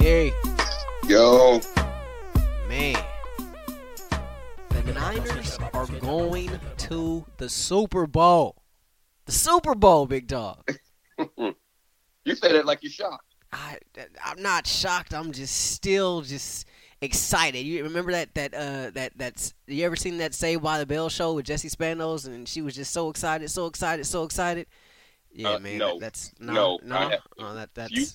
AD, Yo, man. The Niners are going to the Super Bowl. The Super Bowl, big dog. you say that like you're shocked. I I'm not shocked. I'm just still just excited. You remember that that uh that that's you ever seen that Saved by the Bell show with Jessie Spanos and she was just so excited, so excited, so excited. Yeah, Uh, man. no. that's no, No, no. I have- oh, that that's You-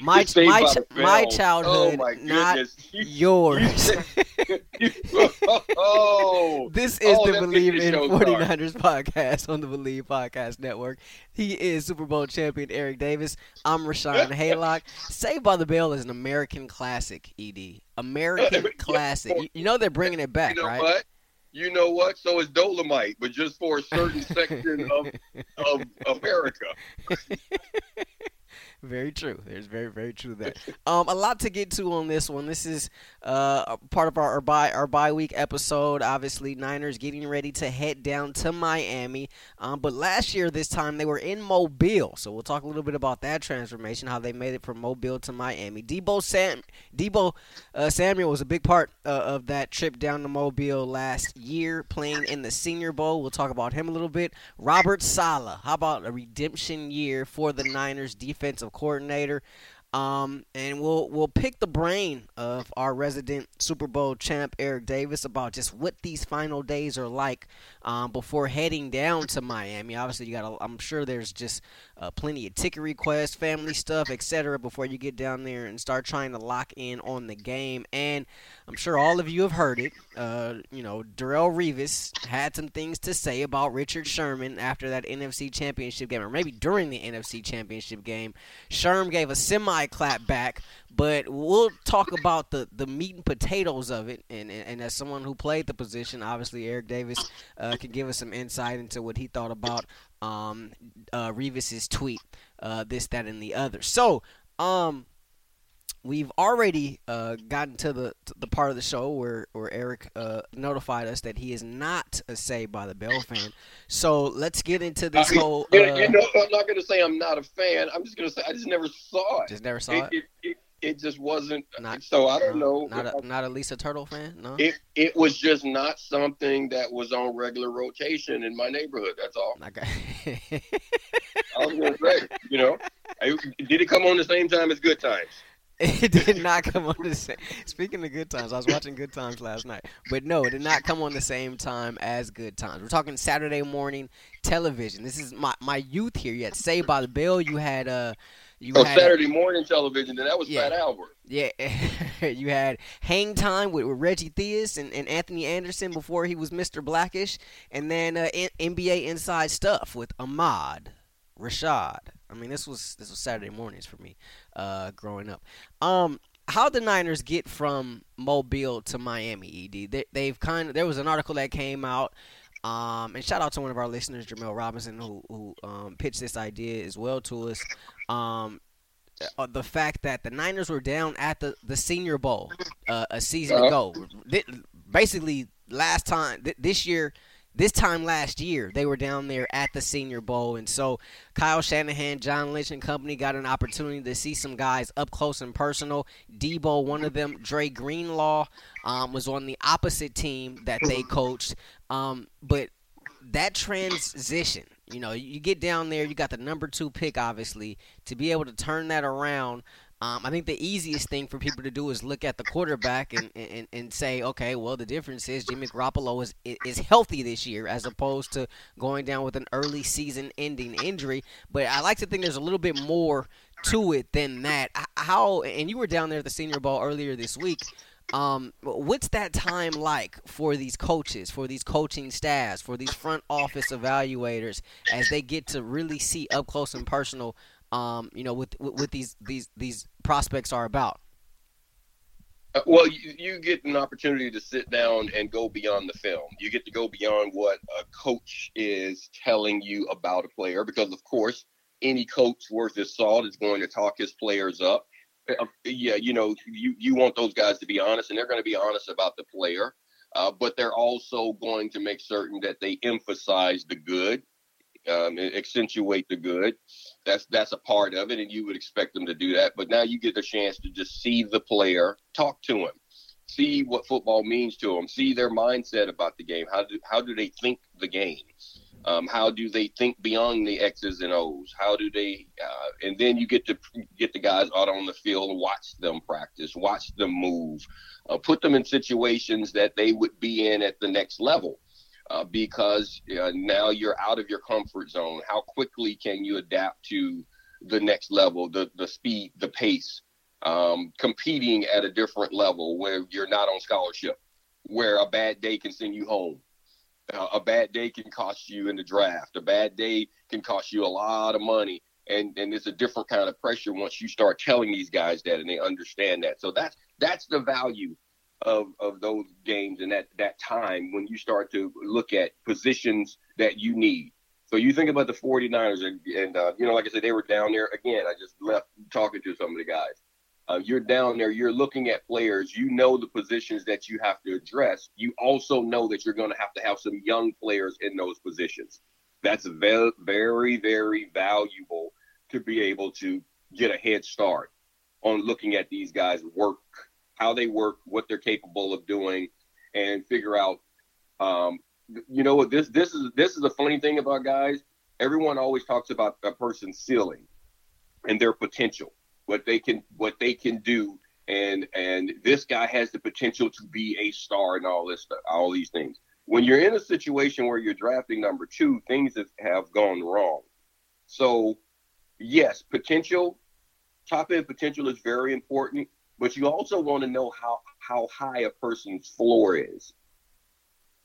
my my by ch- the my childhood, Oh my not yours. oh, This is Oh, the Believe in show, 49ers podcast on the Believe Podcast Network. He is Super Bowl champion Eric Davis. I'm Rashawn Haylock. Saved by the Bell is an American classic, ED. American classic. You, you know they're bringing it back, you know right? what? You know what? So is Dolemite, but just for a certain section of of America. Very true. There's very, very true there. Um, a lot to get to on this one. This is uh, part of our, our bye our bye week episode. Obviously, Niners getting ready to head down to Miami. Um, but last year, this time they were in Mobile, so we'll talk a little bit about that transformation, how they made it from Mobile to Miami. Deebo Sam Deebo uh, Samuel was a big part uh, of that trip down to Mobile last year, playing in the Senior Bowl. We'll talk about him a little bit. Robert Saleh, how about a redemption year for the Niners defensive coordinator? Um, and we'll we'll pick the brain of our resident Super Bowl champ Eric Davis about just what these final days are like um, before heading down to Miami. Obviously, you got I'm sure there's just uh, plenty of ticket requests, family stuff, etc. Before you get down there and start trying to lock in on the game. And I'm sure all of you have heard it. Uh, you know, Darrelle Revis had some things to say about Richard Sherman after that NFC Championship game, or maybe during the NFC Championship game. Sherm gave a semi clap back, but we'll talk about the, the meat and potatoes of it. And, and, and as someone who played the position, obviously Eric Davis uh, can give us some insight into what he thought about um, uh, Revis's tweet, uh, this, that, and the other. So, um, we've already uh, gotten to the to the part of the show where where Eric uh, notified us that he is not a Saved by the Bell fan. So let's get into this I, whole. You, uh, you know, I'm not going to say I'm not a fan. I'm just going to say I just never saw it. just never saw It, it. it, it, it just wasn't. Not- so I don't No, know. Not a not a Lisa Turtle fan. No. it it was just not something that was on regular rotation in my neighborhood. That's all. Okay. I was to say. You know, I, did it come on the same time as Good Times? It did not come on the same. Speaking of good times, I was watching Good Times last night, but no, it did not come on the same time as Good Times. We're talking Saturday morning television. This is my my youth here. You had Saved by the Bell. You had uh, you Oh, had Saturday morning television, and that was Yeah. Fat Albert. yeah, you had Hang Time with, with Reggie Theus and, and Anthony Anderson before he was Mr. Blackish, and then uh, N- NBA Inside Stuff with Ahmad, Rashad. I mean, this was this was Saturday mornings for me, uh, growing up. Um, how the Niners get from Mobile to Miami? Ed, they, they've kind of there was an article that came out. Um, and shout out to one of our listeners, Jamel Robinson, who who um, pitched this idea as well to us. Um, uh, the fact that the Niners were down at the, the Senior Bowl uh, a season Uh-huh. ago. Th- basically, last time th- this year, this time last year, they were down there at the Senior Bowl, and so Kyle Shanahan, John Lynch, and company got an opportunity to see some guys up close and personal. Deebo, one of them, Dre Greenlaw, um, was on the opposite team that they coached, um, but that transition, you know, you get down there, you got the number two pick, obviously, to be able to turn that around. Um, I think the easiest thing for people to do is look at the quarterback and, and, and say, okay, well, the difference is Jimmy Garoppolo is is healthy this year as opposed to going down with an early season ending injury. But I like to think there's a little bit more to it than that. How and you were down there at the Senior Bowl earlier this week. Um, what's that time like for these coaches, for these coaching staffs, for these front office evaluators as they get to really see up close and personal um, you know, with, with these these these prospects are about. Uh, well, you, you, get an opportunity to sit down and go beyond the film. You get to go beyond what a coach is telling you about a player, because of course, any coach worth his salt is going to talk his players up. Uh, yeah, you know, you you want those guys to be honest, and they're going to be honest about the player, uh, but they're also going to make certain that they emphasize the good um, accentuate the good. That's that's a part of it, and you would expect them to do that. But now you get the chance to just see the player, talk to him, see what football means to them, see their mindset about the game. How do how do they think the game? Um, how do they think beyond the X's and O's? How do they? Uh, and then you get to get the guys out on the field watch them practice, watch them move, uh, put them in situations that they would be in at the next level uh, because uh, now you're out of your comfort zone. How quickly can you adapt to the next level, the the speed, the pace, um, competing at a different level where you're not on scholarship, where a bad day can send you home. A bad day can cost you in the draft. A bad day can cost you a lot of money. And, and it's a different kind of pressure once you start telling these guys that and they understand that. So that's that's the value of, of those games and that, that time when you start to look at positions that you need. So you think about the 49ers, and, and uh, you know, like I said, they were down there. Again, I just left talking to some of the guys. Uh, you're down there, you're looking at players, you know the positions that you have to address. You also know that you're going to have to have some young players in those positions. That's very, very, very valuable to be able to get a head start on looking at these guys work how they work, what they're capable of doing, and figure out. Um, you know what this this is this is a funny thing about guys. Everyone always talks about a person's ceiling and their potential, what they can what they can do, and and this guy has the potential to be a star and all this stuff, all these things. When you're in a situation where you're drafting number two, things have, have gone wrong. So, yes, potential, top end potential is very important but you also want to know how how high a person's floor is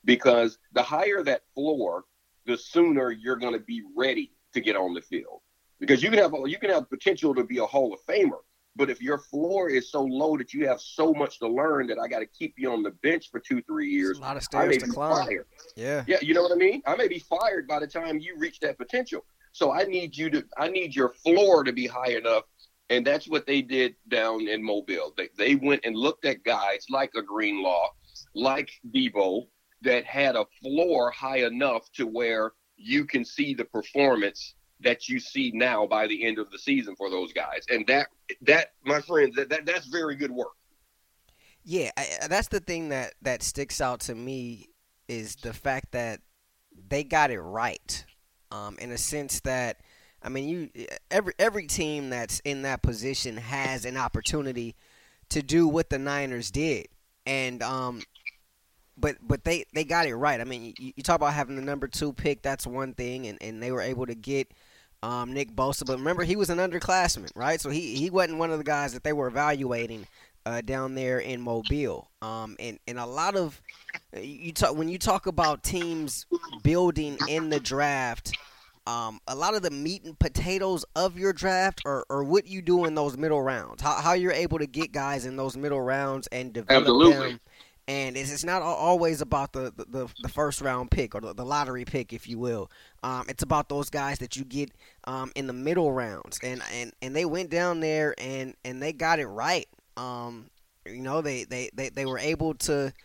because the higher that floor the sooner you're going to be ready to get on the field because you can have you can have potential to be a hall of famer but if your floor is so low that you have so much to learn that I got to keep you on the bench for two, three years, a lot of stairs to climb. Fired. Yeah, yeah, you know what I mean. I may be fired by the time you reach that potential. So I need you to, I need your floor to be high enough and that's what they did down in Mobile. They, they went and looked at guys like a Greenlaw, like Deebo, that had a floor high enough to where you can see the performance that you see now by the end of the season for those guys. And that that my friends, that, that that's very good work. Yeah, I, that's the thing that that sticks out to me is the fact that they got it right. Um, in a sense that I mean, you every every team that's in that position has an opportunity to do what the Niners did, and um, but but they they got it right. I mean, you, you talk about having the number two pick, that's one thing, and, and they were able to get um, Nick Bosa. But remember, he was an underclassman, right? So he he wasn't one of the guys that they were evaluating uh, down there in Mobile. Um, and and a lot of you talk when you talk about teams building in the draft um, a lot of the meat and potatoes of your draft or, or what you do in those middle rounds. How, how you're able to get guys in those middle rounds and develop Absolutely. them. And it's, it's not always about the, the, the first round pick or the, lottery pick, if you will. Um, it's about those guys that you get um, in the middle rounds. And, and, and they went down there and, and they got it right. Um, you know, they, they, they, they were able to –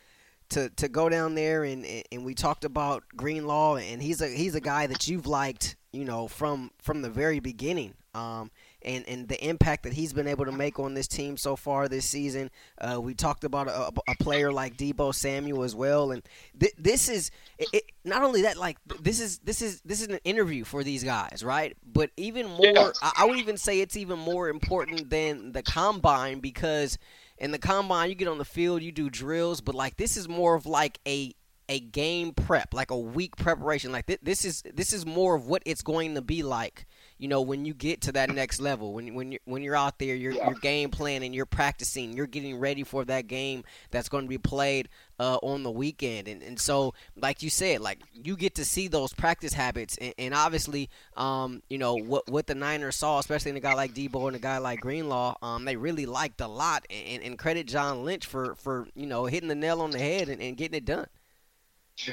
to to go down there and and we talked about Greenlaw and he's a he's a guy that you've liked you know from from the very beginning um, and and the impact that he's been able to make on this team so far this season. Uh, we talked about a, a, player like Deebo Samuel as well. And th- this is it, it, not only that like this is this is this is an interview for these guys right? But even more yeah. I, I would even say it's even more important than the combine because in the combine you get on the field you do drills but like this is more of like a a game prep like a week preparation. Like th- this is this is more of what it's going to be like you know, when you get to that next level, when when you when you're out there, you're Yeah. you're game planning, you're practicing, you're getting ready for that game that's going to be played uh, on the weekend, and and so like you said, like you get to see those practice habits, and, and obviously, um, you know what what the Niners saw, especially in a guy like Deebo and a guy like Greenlaw, um, they really liked a lot, and, and credit John Lynch for for you know hitting the nail on the head and, and getting it done.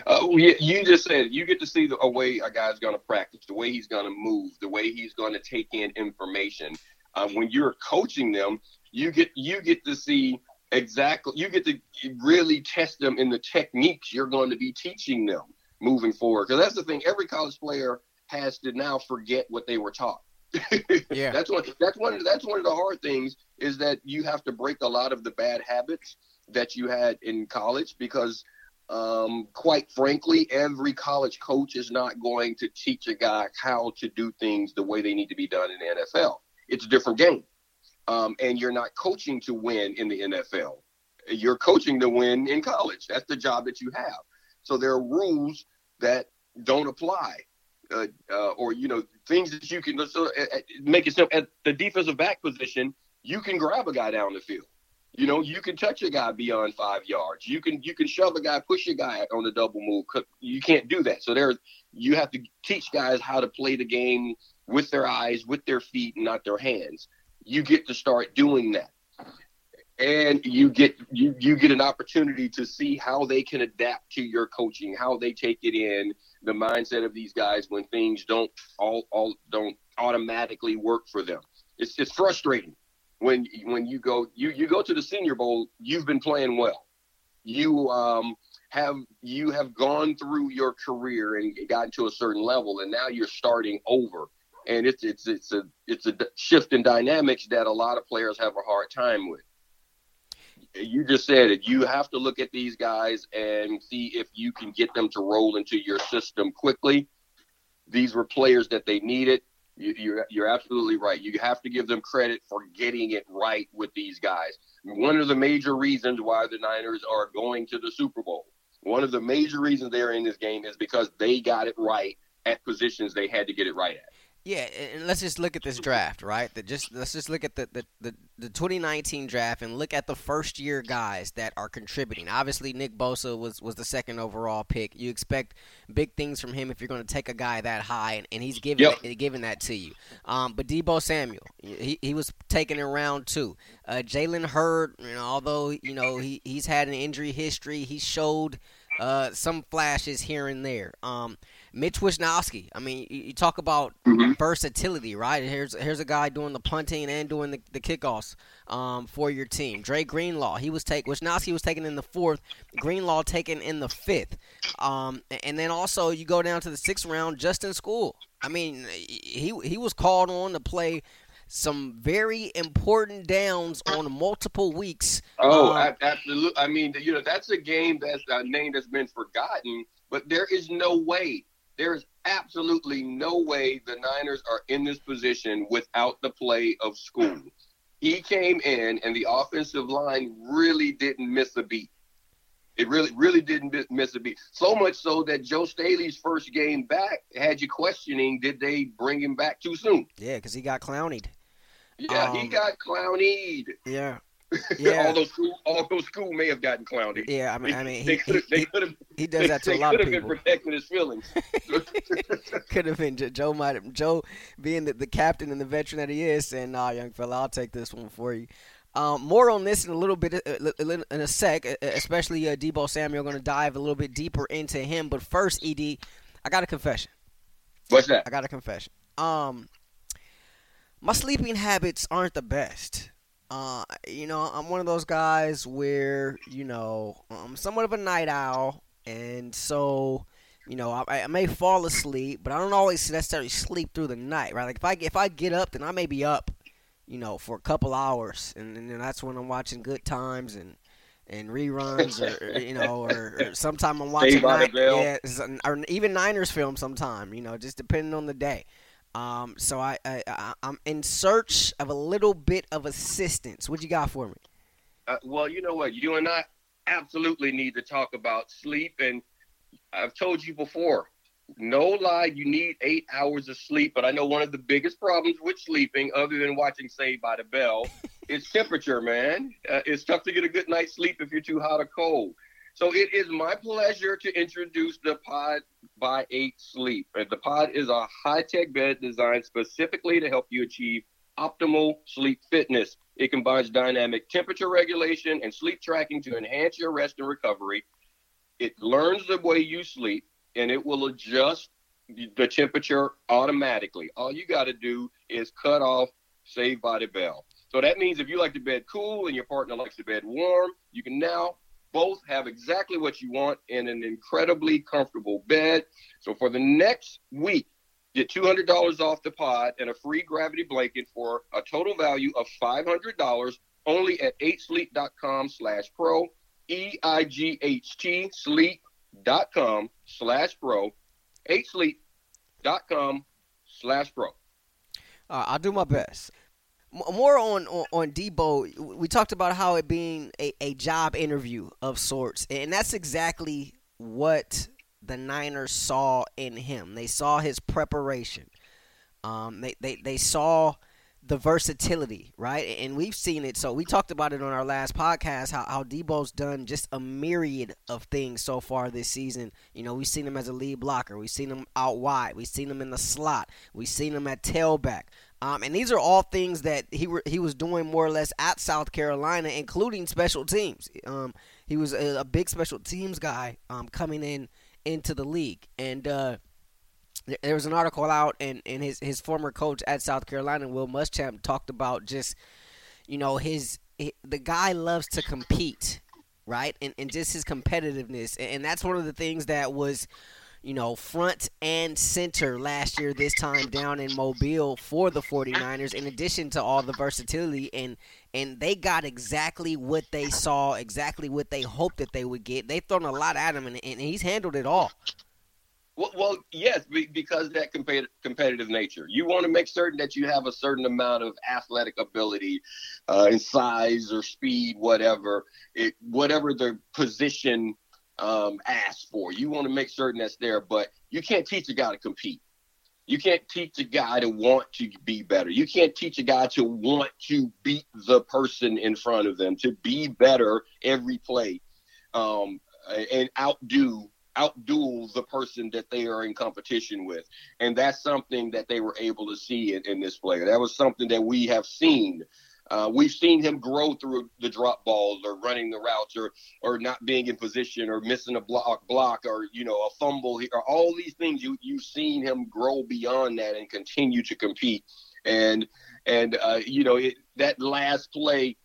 Uh, you, you just said you get to see the a way a guy's going to practice, the way he's going to move, the way he's going to take in information. Um, when you're coaching them, you get you get to see exactly. You get to really test them in the techniques you're going to be teaching them moving forward. Because that's the thing. Every college player has to now forget what they were taught. Yeah. that's one. That's one. That's one of the hard things is that you have to break a lot of the bad habits that you had in college because um, quite frankly, every college coach is not going to teach a guy how to do things the way they need to be done in the NFL. It's a different game. Um, and you're not coaching to win in the NFL. You're coaching to win in college. That's the job that you have. So there are rules that don't apply. Uh, uh, or, you know, things that you can so, uh, uh, make it simple. At the defensive back position, you can grab a guy down the field. You know, you can touch a guy beyond five yards. You can you can shove a guy, push a guy on the double move. You can't do that. So there, you have to teach guys how to play the game with their eyes, with their feet, and not their hands. You get to start doing that, and you get you you get an opportunity to see how they can adapt to your coaching, how they take it in, the mindset of these guys when things don't all all don't automatically work for them. It's it's frustrating when when you go you you go to the Senior Bowl, you've been playing well. You um, have you have gone through your career and gotten to a certain level, and now you're starting over. And it's it's it's a it's a shift in dynamics that a lot of players have a hard time with. You just said it. You have to look at these guys and see if you can get them to roll into your system quickly. These were players that they needed you, you're, you're absolutely right. You have to give them credit for getting it right with these guys. One of the major reasons why the Niners are going to the Super Bowl, one of the major reasons they're in this game is because they got it right at positions they had to get it right at. Yeah, and let's just look at this draft, right? That just let's just look at the, the, the, the 2019 draft and look at the first year guys that are contributing. Obviously, Nick Bosa was, was the second overall pick. You expect big things from him if you're going to take a guy that high, and, and he's giving Yep. that, giving that to you. Um, but Deebo Samuel, he, he was taken in round two. Uh, Jalen Hurd, you know, although you know he, he's had an injury history, he showed uh, some flashes here and there. Um, Mitch Wishnowsky. I mean, you, you talk about Mhm. versatility, right? Here's here's a guy doing the punting and doing the, the kickoffs um, for your team. Dre Greenlaw, he was take Wisnowski was taken in the fourth, Greenlaw taken in the fifth, um, and then also you go down to the sixth round. Justin Skule. I mean, he he was called on to play some very important downs on multiple weeks. Oh, Um, absolutely. I mean, you know, that's a game that's a name that's been forgotten, but there is no way, there is absolutely no way the Niners are in this position without the play of Skule. He came in, and the offensive line really didn't miss a beat. It really, really didn't miss a beat. So much so that Joe Staley's first game back had you questioning, did they bring him back too soon? Yeah, because he got clownied. Yeah, he Um, got clownied. Yeah, yeah, all those Skule, although Skule may have gotten clowned. yeah. I mean, I mean, they he, could have, they he, could have, he does that to a lot of people. could have been protecting his feelings. Could have been Joe. Might have, Joe being the, the captain and the veteran that he is, saying, "Nah, young fella, I'll take this one for you." Um, more on this in a little bit, uh, in a sec. Especially uh, Deebo Samuel, going to dive a little bit deeper into him. But first, Ed, I got a confession. What's that? I got a confession. Um, my sleeping habits aren't the best. Uh, you know, I'm one of those guys where you know I'm somewhat of a night owl, and so you know I, I may fall asleep, but I don't always necessarily sleep through the night. Right? Like if I if I get up, then I may be up, you know, for a couple hours, and, and then that's when I'm watching Good Times and and reruns, or, or you know, or, or sometime I'm watching Saved by the Ni- Bell. yeah, or even Niners film sometime. You know, just depending on the day. Um, so I, I, I I'm in search of a little bit of assistance. What you got for me? Uh, well, you know what? You and I absolutely need to talk about sleep. And I've told you before, no lie, you need eight hours of sleep. But I know one of the biggest problems with sleeping, other than watching Saved by the Bell, is temperature, man. Uh, it's tough to get a good night's sleep if you're too hot or cold. So it is my pleasure to introduce the Pod by 8 Sleep. The Pod is a high tech bed designed specifically to help you achieve optimal sleep fitness. It combines dynamic temperature regulation and sleep tracking to enhance your rest and recovery. It learns the way you sleep and it will adjust the temperature automatically. All you got to do is cut off Saved by the Bell. So that means if you like the bed cool and your partner likes the bed warm, you can now both have exactly what you want in an incredibly comfortable bed. So for the next week, get $200 off the pod and a free gravity blanket for a total value of $500 only at 8sleep.com slash pro, E-I-G-H-T, sleep.com slash pro, 8sleep.com slash pro. Uh, I'll do my best more on, on, on Deebo, we talked about how it being a, a job interview of sorts, and that's exactly what the Niners saw in him. They saw his preparation. Um, they, they, they saw the versatility, right? And we've seen it. So we talked about it on our last podcast how, how Deebo's done just a myriad of things so far this season. You know, we've seen him as a lead blocker, we've seen him out wide, we've seen him in the slot, we've seen him at tailback. Um, and these are all things that he re- he was doing more or less at South Carolina, including special teams. Um, he was a, a, big special teams guy um, coming in into the league, and uh, there was an article out, and, and his his former coach at South Carolina, Will Muschamp, talked about just you know his, his the guy loves to compete, right, and and just his competitiveness, and that's one of the things that was you know, front and center last year, this time down in Mobile for the 49ers, in addition to all the versatility. And, and they got exactly what they saw, exactly what they hoped that they would get. They've thrown a lot at him, and, and he's handled it all. Well, well, yes, because that competitive nature. You want to make certain that you have a certain amount of athletic ability, uh, in size or speed, whatever. It, whatever the position um, ask for. You want to make certain that's there, but you can't teach a guy to compete. You can't teach a guy to want to be better. You can't teach a guy to want to beat the person in front of them, to be better every play, um, and outdo outduel the person that they are in competition with. And that's something that they were able to see in, in this player. That was something that we have seen uh, we've seen him grow through the drop balls or running the routes or or not being in position or missing a block block or you know a fumble or all these things you you've seen him grow beyond that and continue to compete and and uh, you know it, that last play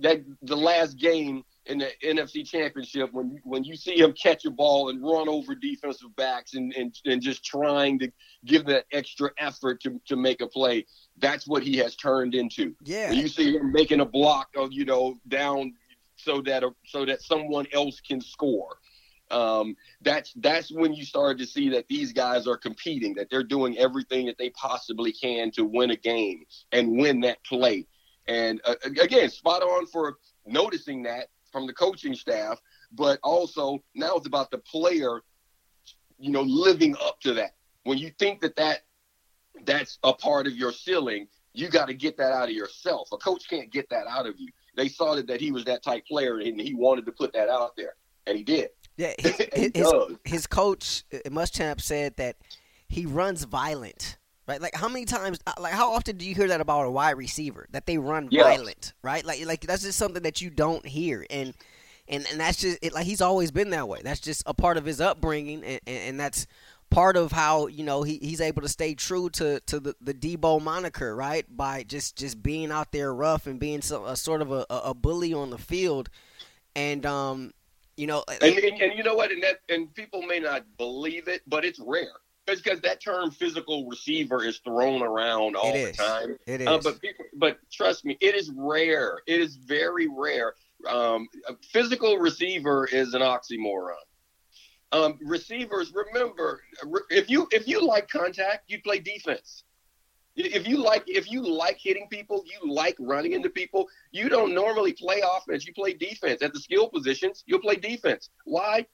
that the last game in the NFC Championship when when you see him catch a ball and run over defensive backs and, and, and just trying to give that extra effort to, to make a play. That's what he has turned into. Yeah. When you see him making a block of you know down so that so that someone else can score. Um, that's that's when you start to see that these guys are competing, that they're doing everything that they possibly can to win a game and win that play. And uh, again, spot on for noticing that from the coaching staff, but also now it's about the player, you know, living up to that. When you think that that that's a part of your ceiling, you got to get that out of yourself. A coach can't get that out of you. They saw that, that he was that type player and he wanted to put that out there, and he did. Yeah, his, his, his coach uh, Muschamp said that he runs violent right? Like how many times, uh, like how often do you hear that about a wide receiver that they run yeah. violent, right? Like like that's just something that you don't hear, and and and that's just it, like he's always been that way. That's just a part of his upbringing, and, and that's part of how you know he, he's able to stay true to to the, the Deebo moniker, right? By just just being out there rough and being so, a sort of a, a bully on the field, and um, you know, and, and, and you know what, and that and people may not believe it, but it's rare because that term physical receiver is thrown around all the time. It uh, is. Uh, but but trust me, it is rare. It is very rare. Um, physical receiver is an oxymoron. Um, receivers, remember, if you if you like contact, you play defense. If you like if you like hitting people, you like running into people. You don't normally play offense. You play defense. At the skill positions, you'll play defense. Why?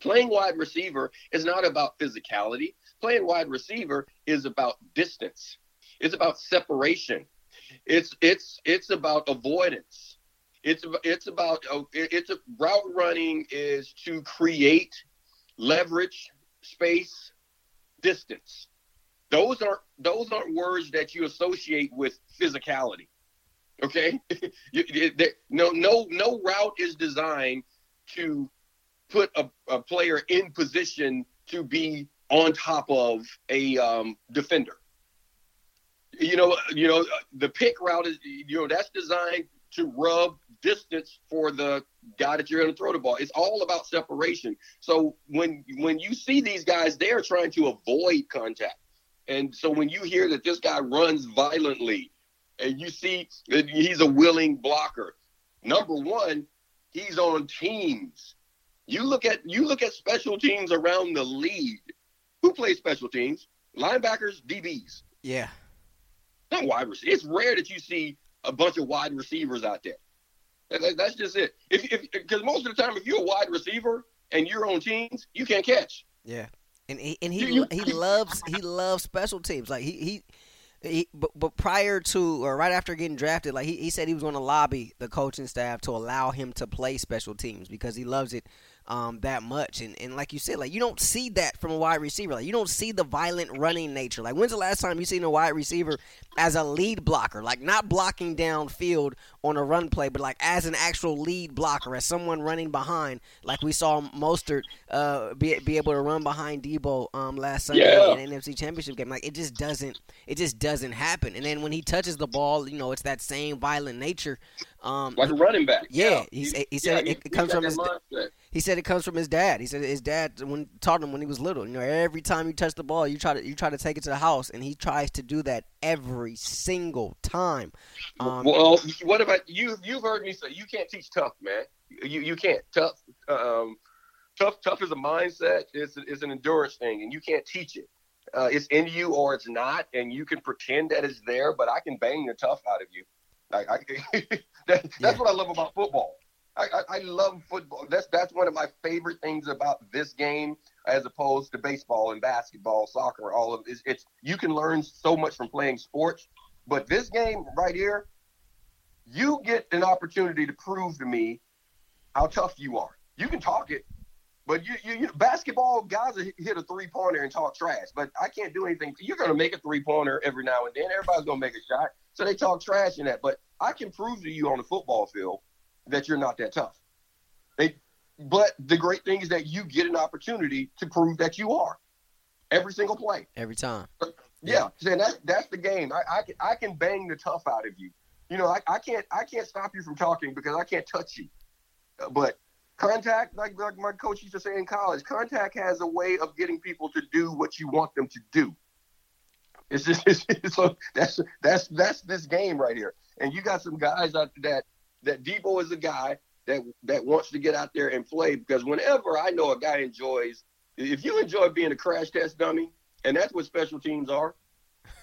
Playing wide receiver is not about physicality. Playing wide receiver is about distance. It's about separation. It's it's it's about avoidance. It's it's about uh, it's a route running is to create leverage, space, distance. Those are those aren't words that you associate with physicality. Okay, you, no no no route is designed to put a, a player in position to be on top of a um, defender. You know, you know, the pick route is, you know, that's designed to rub distance for the guy that you're going to throw the ball. It's all about separation. So when when you see these guys, they are trying to avoid contact. And so when you hear that this guy runs violently, and you see that he's a willing blocker, number one, he's on teams. You look at you look at special teams around the league. Who plays special teams? Linebackers, DBs. Yeah. Not wide receivers. It's rare that you see a bunch of wide receivers out there. That's just it. If because most of the time, if you're a wide receiver and you're on teams, you can't catch. Yeah, and he and he you, he loves he loves special teams. Like he he. He, but, but prior to or right after getting drafted, like he, he said he was going to lobby the coaching staff to allow him to play special teams because he loves it um, that much. And, and like you said, like you don't see that from a wide receiver. Like you don't see the violent running nature. Like when's the last time you seen a wide receiver as a lead blocker? Like not blocking downfield on a run play, but like as an actual lead blocker, as someone running behind, like we saw Mostert uh, be, be able to run behind Deebo um, last Sunday yeah. in the NFC Championship game. Like it just doesn't it just doesn't happen. And then when he touches the ball, you know, it's that same violent nature. Um, like a running back. Yeah, yeah. He, he, said yeah, it, it comes from his. Mindset. He said it comes from his dad. He said his dad when taught him when he was little. You know, every time you touch the ball, you try to you try to take it to the house, and he tries to do that every single time. Um, well, what about you? You've heard me say you can't teach tough, man. You you can't tough. Um, tough tough is a mindset. It's it's an endurance thing, and you can't teach it. Uh, it's in you or it's not, and you can pretend that it's there, but I can bang the tough out of you. I, I, that, that's yeah. what I love about football. I, I, I, love football. That's that's one of my favorite things about this game, as opposed to baseball and basketball, soccer. All of it. it's, it's you can learn so much from playing sports, but this game right here, you get an opportunity to prove to me how tough you are. You can talk it, but you, you, you basketball guys hit a three pointer and talk trash. But I can't do anything. You're gonna make a three pointer every now and then. Everybody's gonna make a shot. So they talk trash in that. But I can prove to you on the football field that you're not that tough. They, but the great thing is that you get an opportunity to prove that you are every single play. Every time. Yeah, yeah. that's that's the game. I, I can I can bang the tough out of you. You know, I, I can't I can't stop you from talking because I can't touch you. But contact, like, like my coach used to say in college, contact has a way of getting people to do what you want them to do. It's just it's, so that's that's that's this game right here. And you got some guys out that that Deebo is a guy that that wants to get out there and play because whenever I know a guy enjoys, if you enjoy being a crash test dummy, and that's what special teams are.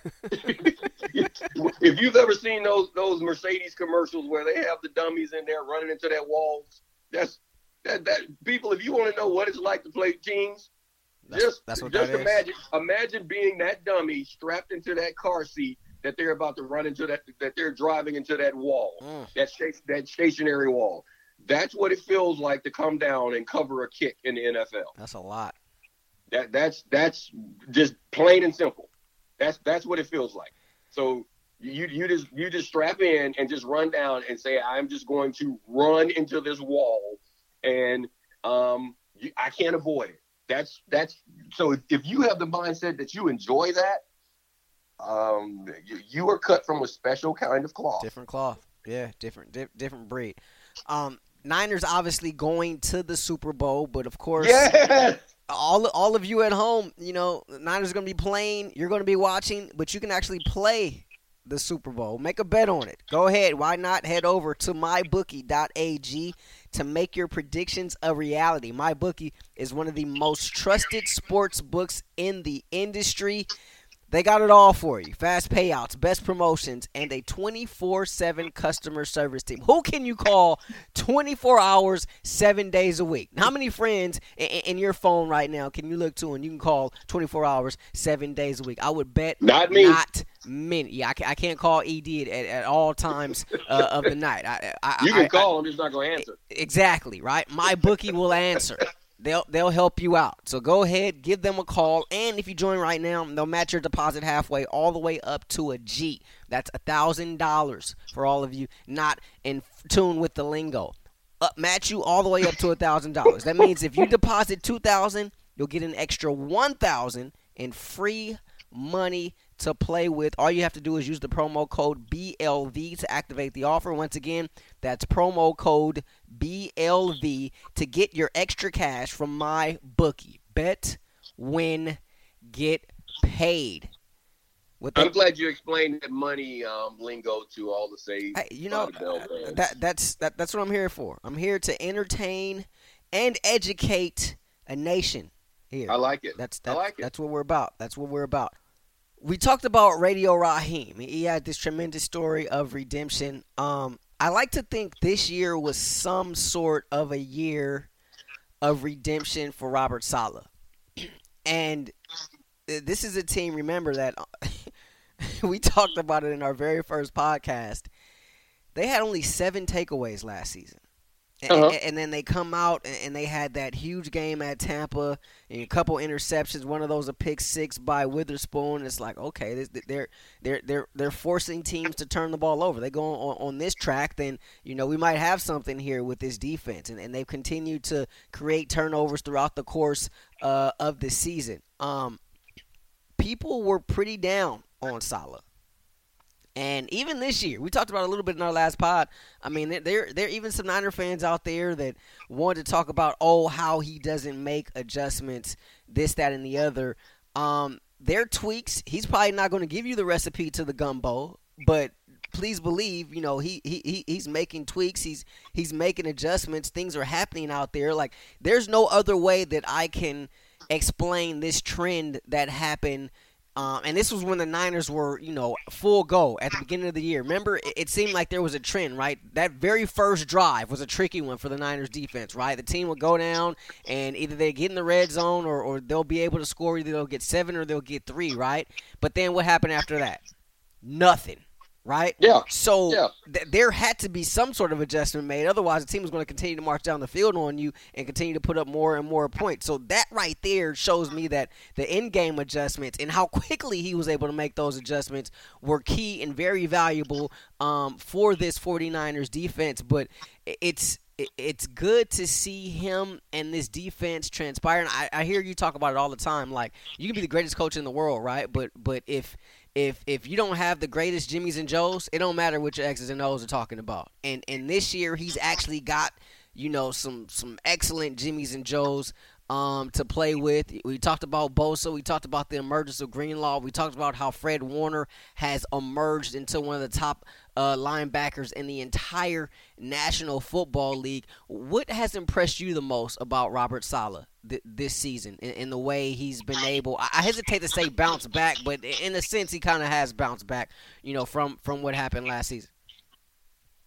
if you've ever seen those those Mercedes commercials where they have the dummies in there running into that walls, that's that that people. If you want to know what it's like to play teams, that's, just that's just imagine imagine being that dummy strapped into that car seat that they're about to run into that that they're driving into that wall, mm. that that stationary wall. That's what it feels like to come down and cover a kick in the NFL. That's a lot. That that's that's just plain and simple. That's that's what it feels like. So you you just you just strap in and just run down and say I'm just going to run into this wall and um you, I can't avoid it. That's that's so if, if you have the mindset that you enjoy that, um, you, you, are cut from a special kind of cloth. Different cloth. Yeah, different di- different breed. Um, Niners obviously going to the Super Bowl, but of course, yes! all all of you at home, you know, Niners going to be playing. You're going to be watching, but you can actually play the Super Bowl. Make a bet on it. Go ahead. Why not head over to mybookie.ag to make your predictions a reality? My bookie is one of the most trusted sports books in the industry They got it all for you. Fast payouts, best promotions, and a 24-7 customer service team. Who can you call 24 hours, 7 days a week? How many friends in, your phone right now can you look to and you can call 24 hours, 7 days a week? I would bet not me. Not many. Yeah, I, can't call ED at, at all times uh, of the night. I, I, you can I, call, I'm just not going to answer. Exactly, right? My bookie will answer. They'll they'll help you out. So go ahead, give them a call, and if you join right now, they'll match your deposit halfway, all the way up to a G. That's a thousand dollars for all of you not in tune with the lingo. Up, match you all the way up to a thousand dollars. That means if you deposit two thousand, you'll get an extra one thousand in free money to play with. All you have to do is use the promo code BLV to activate the offer. Once again, that's promo code BLV to get your extra cash from my bookie. Bet, win, get paid. I'm glad you explained that money um, lingo to all the say. you know, uh, that that's that, that's what I'm here for. I'm here to entertain and educate a nation. Here, I like it. That's that's, I like it. That's what we're about. That's what we're about we talked about Radio Raheem. He had this tremendous story of redemption. Um, I like to think this year was some sort of a year of redemption for Robert Saleh. And this is a team, remember that we talked about it in our very first podcast. They had only seven takeaways last season. Uh-huh. And, and, then they come out and they had that huge game at Tampa and a couple interceptions. One of those a pick six by Witherspoon. It's like okay, they're they're they're they're forcing teams to turn the ball over. They go on, on this track, then you know we might have something here with this defense. And, and they've continued to create turnovers throughout the course uh, of the season. Um, people were pretty down on Saleh. And even this year, we talked about a little bit in our last pod. I mean, there there are even some Niner fans out there that wanted to talk about oh how he doesn't make adjustments, this, that, and the other. Um, their tweaks. He's probably not going to give you the recipe to the gumbo, but please believe, you know, he, he he's making tweaks. He's he's making adjustments. Things are happening out there. Like there's no other way that I can explain this trend that happened um, and this was when the Niners were, you know, full go at the beginning of the year. Remember, it, it, seemed like there was a trend, right? That very first drive was a tricky one for the Niners defense, right? The team would go down, and either they get in the red zone or, or they'll be able to score. Either they'll get seven or they'll get three, right? But then what happened after that? Nothing right? Yeah. So yeah. Th- there had to be some sort of adjustment made. Otherwise, the team was going to continue to march down the field on you and continue to put up more and more points. So that right there shows me that the in-game adjustments and how quickly he was able to make those adjustments were key and very valuable um, for this 49ers defense. But it's it's good to see him and this defense transpire. And I, I hear you talk about it all the time. Like you can be the greatest coach in the world, right? But but if if if you don't have the greatest Jimmys and Joes, it don't matter what your X's and O's are talking about. And and this year he's actually got you know some some excellent Jimmys and Joes um, to play with. We talked about Bosa. We talked about the emergence of Greenlaw. We talked about how Fred Warner has emerged into one of the top uh, linebackers in the entire National Football League. What has impressed you the most about Robert Saleh th- this season in, in, the way he's been able? I, I hesitate to say bounce back, but in a sense, he kind of has bounced back. You know, from from what happened last season.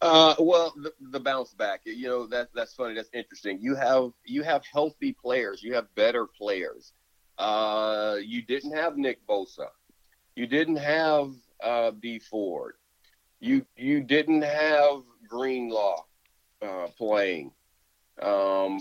Uh, well, the, the, bounce back, you know, that that's funny. That's interesting. You have you have healthy players. You have better players. Uh, you didn't have Nick Bosa. You didn't have uh, Dee Ford. You you didn't have Greenlaw uh, playing. Um,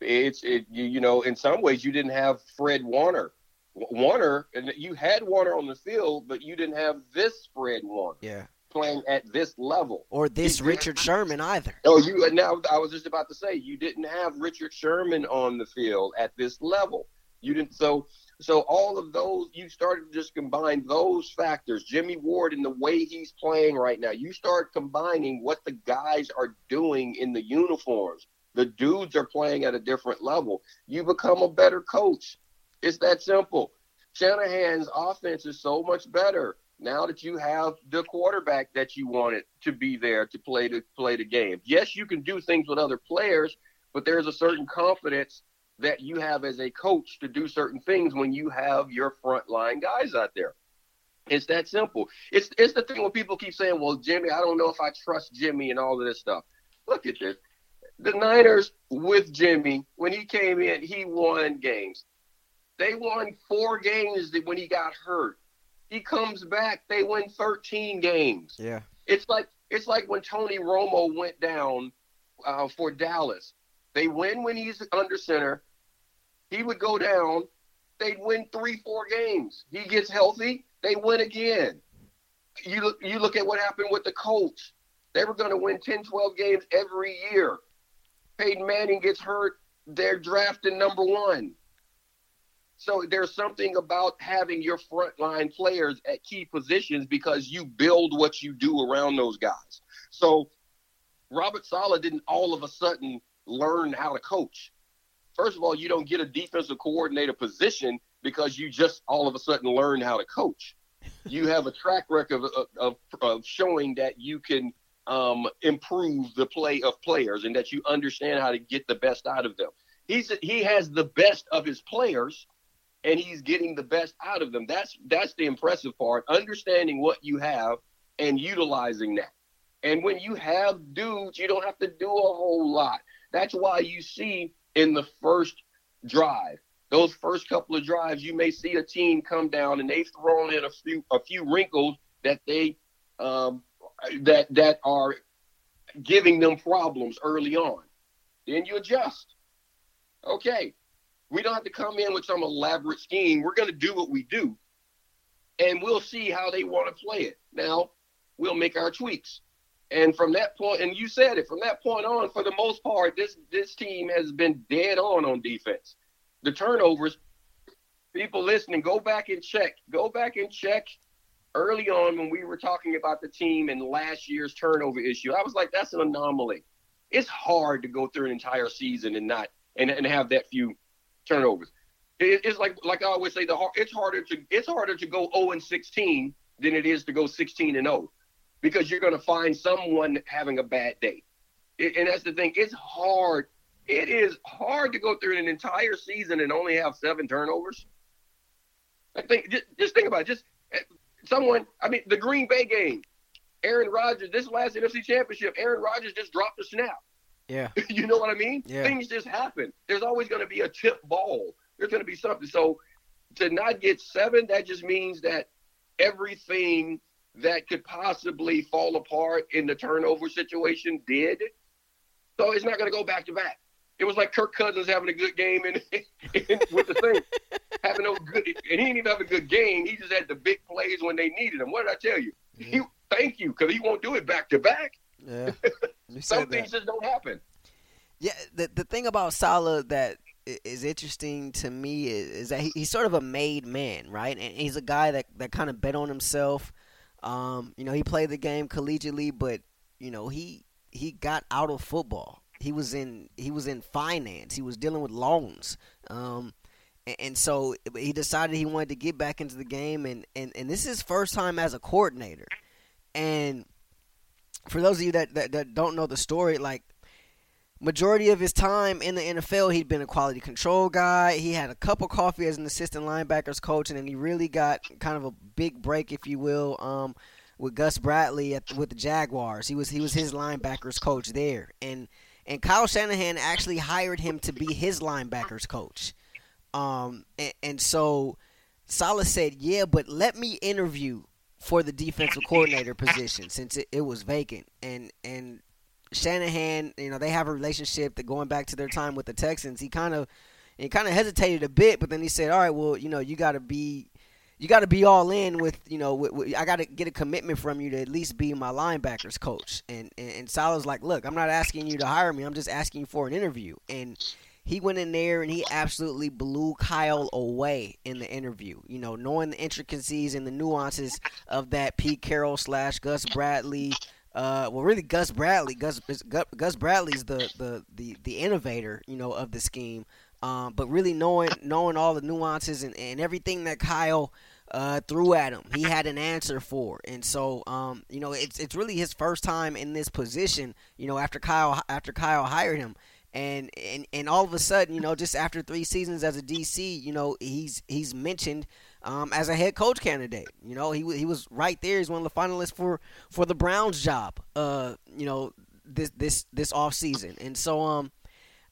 it's it you, you know in some ways you didn't have Fred Warner. Warner, and you had Warner on the field, but you didn't have this Fred Warner. Yeah playing at this level. Or this Richard Sherman either. Oh, you now I was just about to say you didn't have Richard Sherman on the field at this level. You didn't so so all of those you started to just combine those factors. Jimmy Ward and the way he's playing right now. You start combining what the guys are doing in the uniforms. The dudes are playing at a different level. You become a better coach. It's that simple. Shanahan's offense is so much better now that you have the quarterback that you wanted to be there to play to play the game. Yes, you can do things with other players, but there's a certain confidence that you have as a coach to do certain things when you have your front line guys out there. It's that simple. It's it's the thing when people keep saying, "Well, Jimmy, I don't know if I trust Jimmy and all of this stuff." Look at this. The Niners with Jimmy, when he came in, he won games. They won four games when he got hurt. He comes back, they win 13 games. Yeah. It's like it's like when Tony Romo went down uh, for Dallas. They win when he's under center. He would go down. They'd win three, four games. He gets healthy. They win again. You look, you look at what happened with the Colts. They were going to win 10, 12 games every year. Peyton Manning gets hurt. They're drafting number one. So there's something about having your frontline players at key positions because you build what you do around those guys. So Robert Saleh didn't all of a sudden learn how to coach. First of all, you don't get a defensive coordinator position because you just all of a sudden learn how to coach. You have a track record of, of, of showing that you can um, improve the play of players and that you understand how to get the best out of them. He's he has the best of his players and he's getting the best out of them. That's that's the impressive part. Understanding what you have and utilizing that. And when you have dudes, you don't have to do a whole lot. That's why you see in the first drive, those first couple of drives, you may see a team come down and they've thrown in a few a few wrinkles that they um, that that are giving them problems early on. Then you adjust. Okay, we don't have to come in with some elaborate scheme. We're going to do what we do, and we'll see how they want to play it. Now, we'll make our tweaks. And from that point, and you said it, from that point on, for the most part, this this team has been dead on on defense. The turnovers, people listening, go back and check. Go back and check early on when we were talking about the team and last year's turnover issue. I was like, that's an anomaly. It's hard to go through an entire season and not and, and have that few turnovers. It, it's like like I always say, the it's harder to it's harder to go 0 and 16 than it is to go 16 and 0 because you're going to find someone having a bad day. It, and that's the thing. It's hard. It is hard to go through an entire season and only have seven turnovers. I think just, just think about it. Just eh, someone. I mean, the Green Bay game. Aaron Rodgers. This last NFC Championship. Aaron Rodgers just dropped a snap. Yeah. you know what I mean? Yeah. Things just happen. There's always going to be a tip ball. There's going to be something. So to not get seven, that just means that everything that could possibly fall apart in the turnover situation did. So it's not going to go back to back. It was like Kirk Cousins having a good game and, with the thing, having no good, and he didn't even have a good game. He just had the big plays when they needed him. What did I tell you? He, thank you, because he won't do it back to back. Yeah. Some things just don't happen. Yeah, the the thing about Saleh that is interesting to me is, is that he, he's sort of a made man, right? And he's a guy that, that kind of bet on himself. Um, you know, he played the game collegiately, but you know, he he got out of football. He was in he was in finance. He was dealing with loans. Um, and, and so he decided he wanted to get back into the game, and, and, and this is his first time as a coordinator. And for those of you that, that, that don't know the story, like majority of his time in the NFL, he'd been a quality control guy. He had a cup of coffee as an assistant linebackers coach, and then he really got kind of a big break, if you will, um, with Gus Bradley at, with the Jaguars. He was he was his linebackers coach there, and and Kyle Shanahan actually hired him to be his linebackers coach. Um, and, and so Saleh said, "Yeah, but let me interview." For the defensive coordinator position, since it, it was vacant, and and Shanahan, you know, they have a relationship that going back to their time with the Texans. He kind of he kind of hesitated a bit, but then he said, "All right, well, you know, you got to be you got to be all in with, you know, I got to get a commitment from you to at least be my linebackers coach." And and, and Saleh's like, "Look, I'm not asking you to hire me. I'm just asking you for an interview." And he went in there and he absolutely blew Kyle away in the interview. You know, knowing the intricacies and the nuances of that Pete Carroll slash Gus Bradley uh, well, really, Gus Bradley. Gus Gus Bradley's the, the, the, the innovator, you know, of the scheme. Um, but really knowing knowing all the nuances and, and everything that Kyle uh, threw at him, he had an answer for. And so, um, you know, it's it's really his first time in this position. You know, after Kyle after Kyle hired him. And, and and all of a sudden, you know, just after three seasons as a DC, you know, he's he's mentioned um, as a head coach candidate. You know, he he was right there. He's one of the finalists for for the Browns job. Uh, you know, this this this off season, and so um,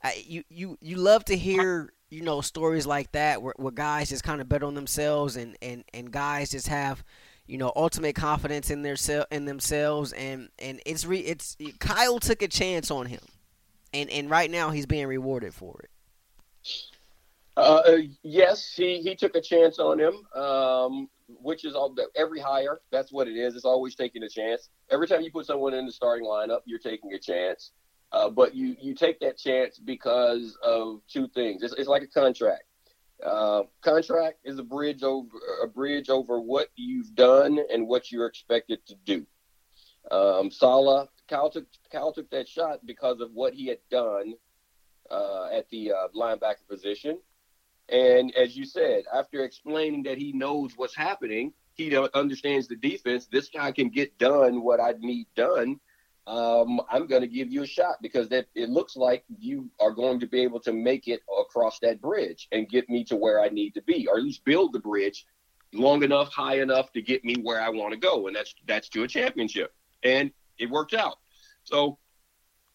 I, you you you love to hear you know stories like that where, where guys just kind of bet on themselves and and and guys just have you know ultimate confidence in their in themselves and and it's re, it's Kyle took a chance on him and and right now he's being rewarded for it uh, uh yes he he took a chance on him um, which is all every hire that's what it is it's always taking a chance every time you put someone in the starting lineup you're taking a chance uh, but you you take that chance because of two things. It's, it's like a contract. Uh, contract is a bridge over a bridge over what you've done and what you're expected to do. Um, Saleh, Cal took Cal took that shot because of what he had done uh, at the uh, linebacker position, and as you said, after explaining that he knows what's happening, he understands the defense. This guy can get done what I need done um, I'm going to give you a shot because that it looks like you are going to be able to make it across that bridge and get me to where I need to be, or at least build the bridge long enough, high enough to get me where I want to go, and that's that's to a championship. And it worked out. So,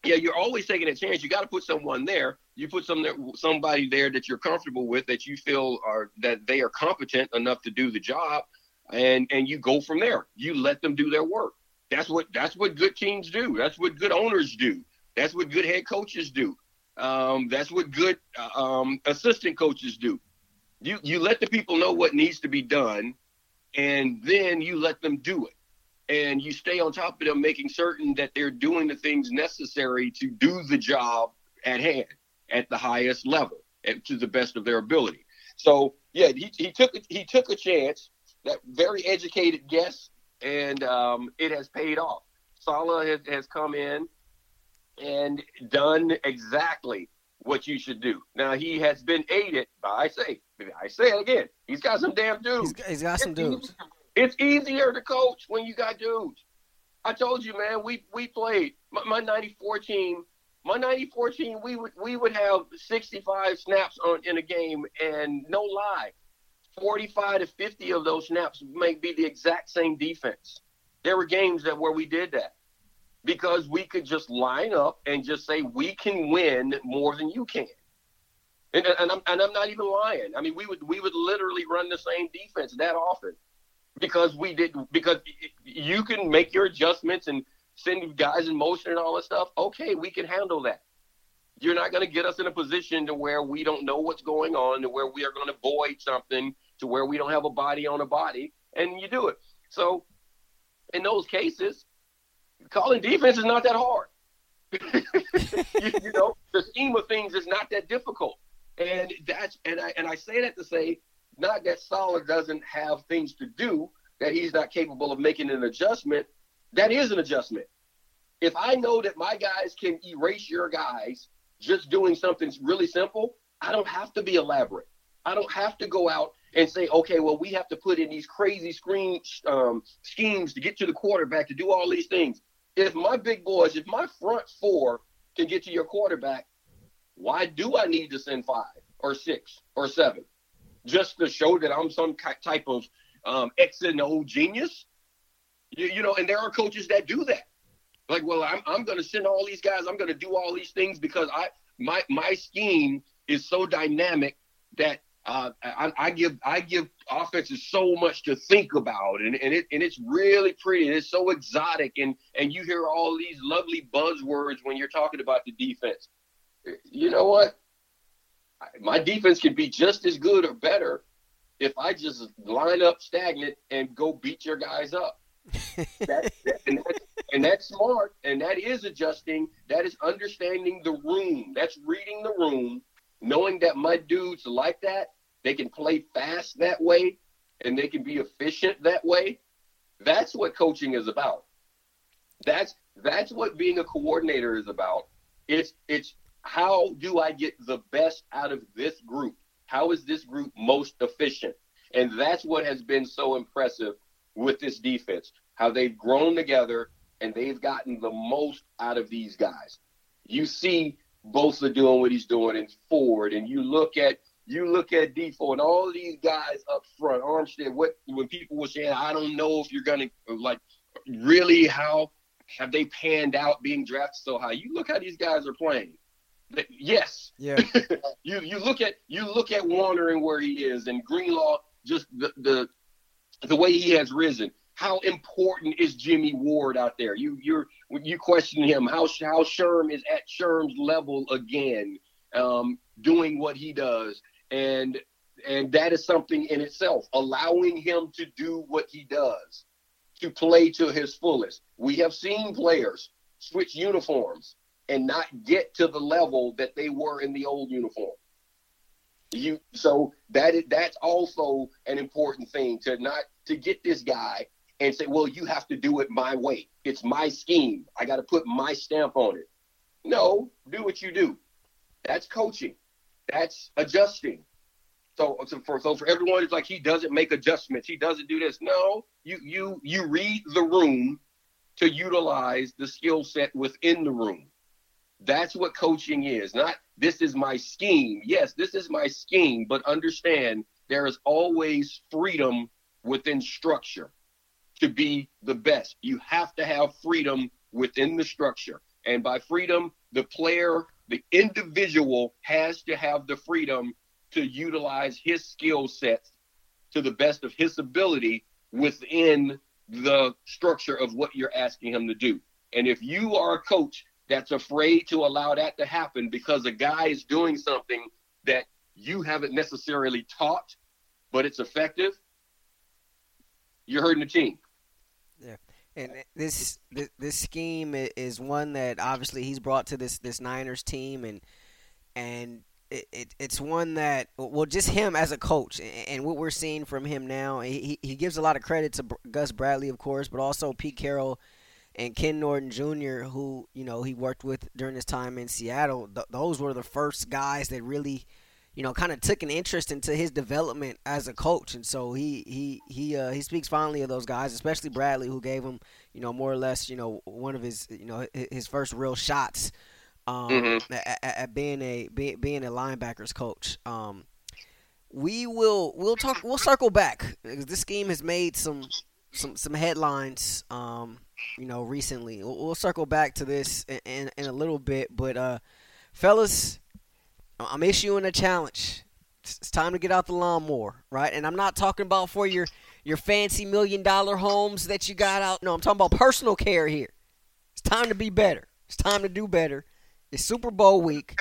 yeah, you're always taking a chance. You got to put someone there. You put some somebody there that you're comfortable with, that you feel are that they are competent enough to do the job, and and you go from there. You let them do their work. That's what that's what good teams do. That's what good owners do. That's what good head coaches do. Um, that's what good uh, um, assistant coaches do. You you let the people know what needs to be done, and then you let them do it, and you stay on top of them, making certain that they're doing the things necessary to do the job at hand at the highest level and to the best of their ability. So yeah, he, he took he took a chance. That very educated guess and um, it has paid off. Saleh has, has come in and done exactly what you should do. Now he has been aided by I say I say it again. He's got some damn dudes. he's, he's got some dudes. It's easier to coach when you got dudes. I told you, man. We we played my, my '94 team. My '94 team, we would we would have 65 snaps on in a game, and no lie, 45 to 50 of those snaps may be the exact same defense. There were games that where we did that because we could just line up and just say we can win more than you can. And, and, I'm, and I'm not even lying. I mean, we would we would literally run the same defense that often because we did because you can make your adjustments and send guys in motion and all that stuff. Okay, we can handle that. You're not going to get us in a position to where we don't know what's going on, to where we are going to void something to where we don't have a body on a body, and you do it. So in those cases, calling defense is not that hard. you, you, know, the scheme of things is not that difficult, and that's and I and I say that to say not that Saleh doesn't have things to do that he's not capable of making an adjustment. That is an adjustment. If I know that my guys can erase your guys just doing something really simple, I don't have to be elaborate. I don't have to go out and say, okay, well, we have to put in these crazy screen um, schemes to get to the quarterback to do all these things. If my big boys, if my front four can get to your quarterback, why do I need to send five or six or seven? Just to show that I'm some type of um, X and O genius? You, you know, and there are coaches that do that. Like, well, I'm, I'm going to send all these guys. I'm going to do all these things because I my my scheme is so dynamic that uh, I, I, give I give offenses so much to think about, and, and it and it's really pretty. And it's so exotic, and and you hear all these lovely buzzwords when you're talking about the defense. You know what? My defense can be just as good or better if I just line up stagnant and go beat your guys up. that, and, that's, and that's smart, and that is adjusting. That is understanding the room. That's reading the room, knowing that my dudes like that they can play fast that way and they can be efficient that way. That's what coaching is about. That's that's what being a coordinator is about. It's it's how do I get the best out of this group? How is this group most efficient? And that's what has been so impressive with this defense. How they've grown together and they've gotten the most out of these guys. You see Bosa doing what he's doing in Ford, and you look at you look at Defoe and all these guys up front, Armstead. What when people were saying, I don't know if you're gonna like really how have they panned out being drafted so high? You look how these guys are playing. Yes. Yeah. you you look at you look at Warner and where he is, and Greenlaw just the the the way he has risen. How important is Jimmy Ward out there? You you're you question him. How how Sherm is at Sherm's level again, um, doing what he does, and and that is something in itself. Allowing him to do what he does, to play to his fullest. We have seen players switch uniforms and not get to the level that they were in the old uniform. You so that is that's also an important thing to not to get this guy and say, well, you have to do it my way. It's my scheme. I got to put my stamp on it. No, do what you do. That's coaching. That's adjusting. So, so for so for everyone, it's like he doesn't make adjustments. He doesn't do this. No, you you you read the room to utilize the skill set within the room. That's what coaching is. Not this is my scheme. Yes, this is my scheme, but understand there is always freedom within structure to be the best. You have to have freedom within the structure. And by freedom, the player, the individual has to have the freedom to utilize his skill sets to the best of his ability within the structure of what you're asking him to do. And if you are a coach that's afraid to allow that to happen because a guy is doing something that you haven't necessarily taught, but it's effective, you're hurting the team. Yeah. And this, this scheme is one that obviously he's brought to this this Niners team, and and it, it, it's one that well just him as a coach and what we're seeing from him now he, he gives a lot of credit to Gus Bradley of course but also Pete Carroll and Ken Norton Jr., who you know he worked with during his time in Seattle, th- those were the first guys that really, you know, kind of took an interest into his development as a coach. And so he he he uh, he speaks fondly of those guys, especially Bradley, who gave him you know more or less you know one of his you know his first real shots um, mm-hmm. at, at, being a being, being a linebackers coach. Um, we will we'll talk we'll circle back because this scheme has made some some some headlines. Um, you know, recently. We'll, we'll circle back to this in, in, in, a little bit, but uh, fellas, I'm issuing a challenge. It's, time to get out the lawnmower, right? And I'm not talking about for your your fancy million dollar homes that you got out. No, I'm talking about personal care here. It's time to be better. It's time to do better. It's Super Bowl week.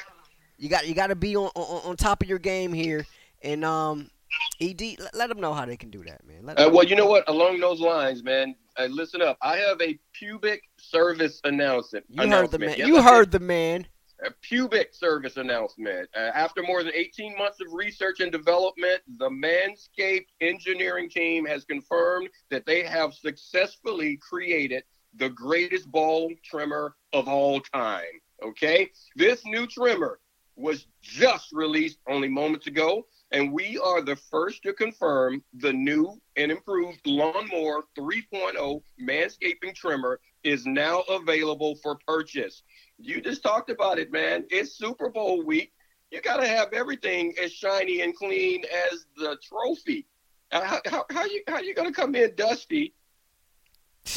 You got you got to be on, on on top of your game here. And um, Ed, let them know how they can do that, man. Uh, well, you know what? Along those lines, man, uh, listen up. I have a pubic service announcement. You heard the man. Yes, you heard the man. A pubic service announcement. Uh, after more than 18 months of research and development, the Manscaped engineering team has confirmed that they have successfully created the greatest ball trimmer of all time. Okay? This new trimmer was just released only moments ago and we are the first to confirm the new and improved Lawnmower 3.0 manscaping trimmer is now available for purchase. You just talked about it, man. It's Super Bowl week. You got to have everything as shiny and clean as the trophy. Uh, how, how, how you how you gonna come in dusty,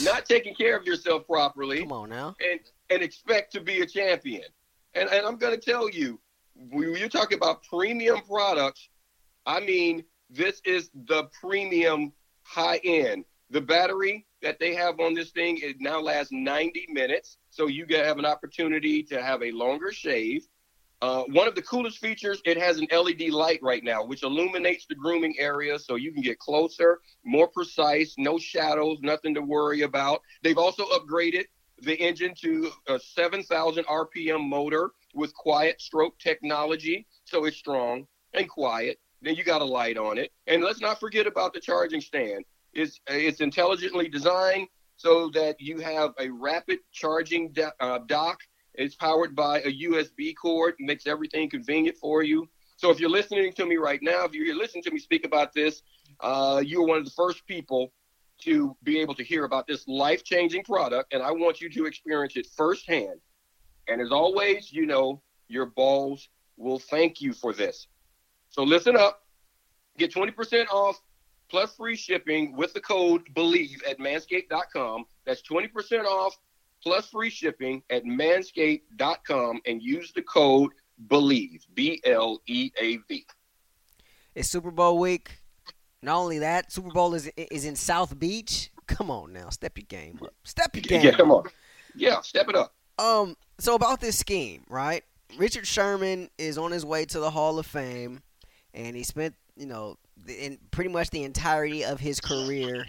not taking care of yourself properly? Come on now, and and expect to be a champion. And and I'm gonna tell you, when you're talking about premium products, I mean, this is the premium high end. The battery that they have on this thing it now lasts 90 minutes, so you get have an opportunity to have a longer shave. Uh, one of the coolest features, it has an LED light right now, which illuminates the grooming area so you can get closer, more precise, no shadows, nothing to worry about. They've also upgraded the engine to a 7,000 RPM motor with quiet stroke technology, so it's strong and quiet. Then you got a light on it. And let's not forget about the charging stand. It's, it's intelligently designed so that you have a rapid charging de- uh, dock. It's powered by a USB cord, makes everything convenient for you. So if you're listening to me right now, if you're listening to me speak about this, uh, you're one of the first people to be able to hear about this life-changing product, and I want you to experience it firsthand. And as always, you know, your balls will thank you for this. So listen up. Get 20% off plus free shipping with the code BLEAV at manscaped.com. That's 20% off plus free shipping at manscaped.com and use the code BLEAV, B L E A V. It's Super Bowl week. Not only that, Super Bowl is is in South Beach. Come on now, step your game up. Step your game. Yeah, come on. Yeah, step it up. Um, so about this scheme, right? Richard Sherman is on his way to the Hall of Fame, and he spent, you know, in pretty much the entirety of his career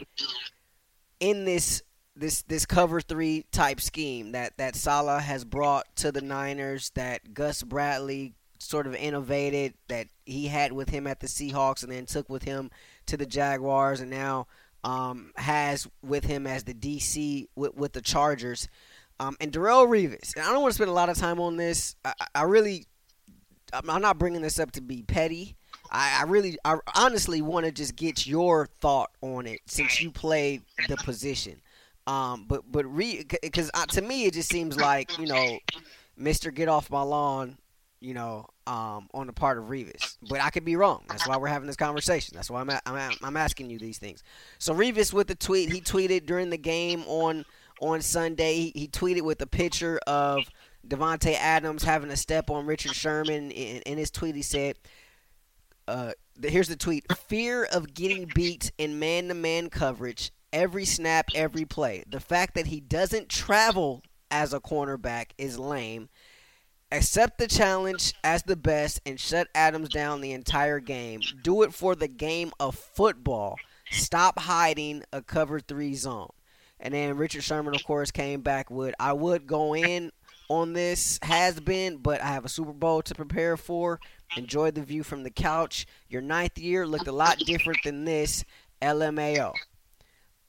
in this this this cover three type scheme that that Saleh has brought to the Niners, that Gus Bradley sort of innovated, that he had with him at the Seahawks, and then took with him to the Jaguars, and now um, has with him as the DC with, with the Chargers. Um, and Darrelle Revis, and I don't want to spend a lot of time on this. I, I really, I'm not bringing this up to be petty. I, I really, I honestly want to just get your thought on it since you played the position. Um, but but re because uh, to me it just seems like you know, Mister Get Off My Lawn, you know, um, on the part of Revis. But I could be wrong. That's why we're having this conversation. That's why I'm a, I'm, a, I'm asking you these things. So Revis with the tweet, he tweeted during the game on on Sunday. He, he tweeted with a picture of Davante Adams having a step on Richard Sherman. In, in his tweet, he said, uh, "Here's the tweet: Fear of getting beat in man-to-man coverage every snap, every play. The fact that he doesn't travel as a cornerback is lame." Accept the challenge as the best and shut Adams down the entire game. Do it for the game of football. Stop hiding a cover three zone. And then Richard Sherman, of course, came back with I would go in on this, has been, but I have a Super Bowl to prepare for. Enjoy the view from the couch. Your ninth year looked a lot different than this. LMAO.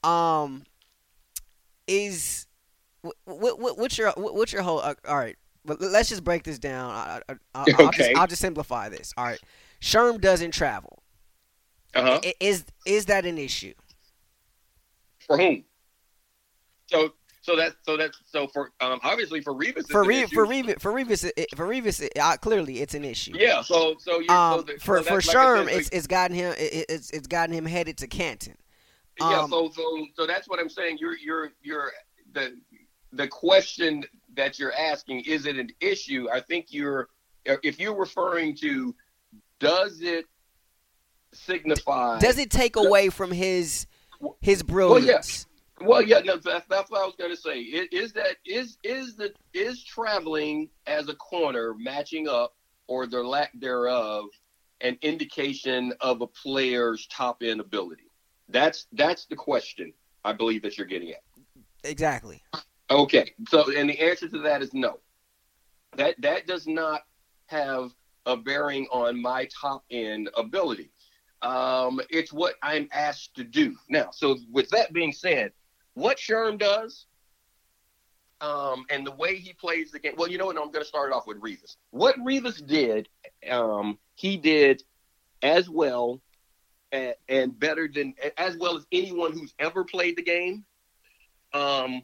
Um, is what, what, what's your what's your whole uh, all right? But let's just break this down. I, will okay. just, I'll just simplify this. All right, Sherm doesn't travel. Uh-huh. Is is that an issue? For whom? So so that's so that's so for um obviously for Revis for Re- for Revis for Revis it, for Revis it, uh, clearly it's an issue. Yeah. So so you um, so the, for so for like Sherm said, it's it's gotten him it, it's it's gotten him headed to Canton. Yeah. Um, so so so that's what I'm saying. You're you're you're the the question that you're asking is it an issue? I think you're if you're referring to does it signify Does it take away from his his brilliance? Well, yeah. Well, yeah, no, that's, that's what I was going to say. Is, is that is is the is traveling as a corner matching up or the lack thereof an indication of a player's top end ability? That's that's the question I believe that you're getting at. Exactly. Okay, so and the answer to that is no. That that does not have a bearing on my top end ability. Um, it's what I'm asked to do now. So with that being said, what Sherm does, um, and the way he plays the game. Well, you know what? I'm going to start it off with Revis. What Revis did, um, he did as well and, and, better than as well as anyone who's ever played the game. Um,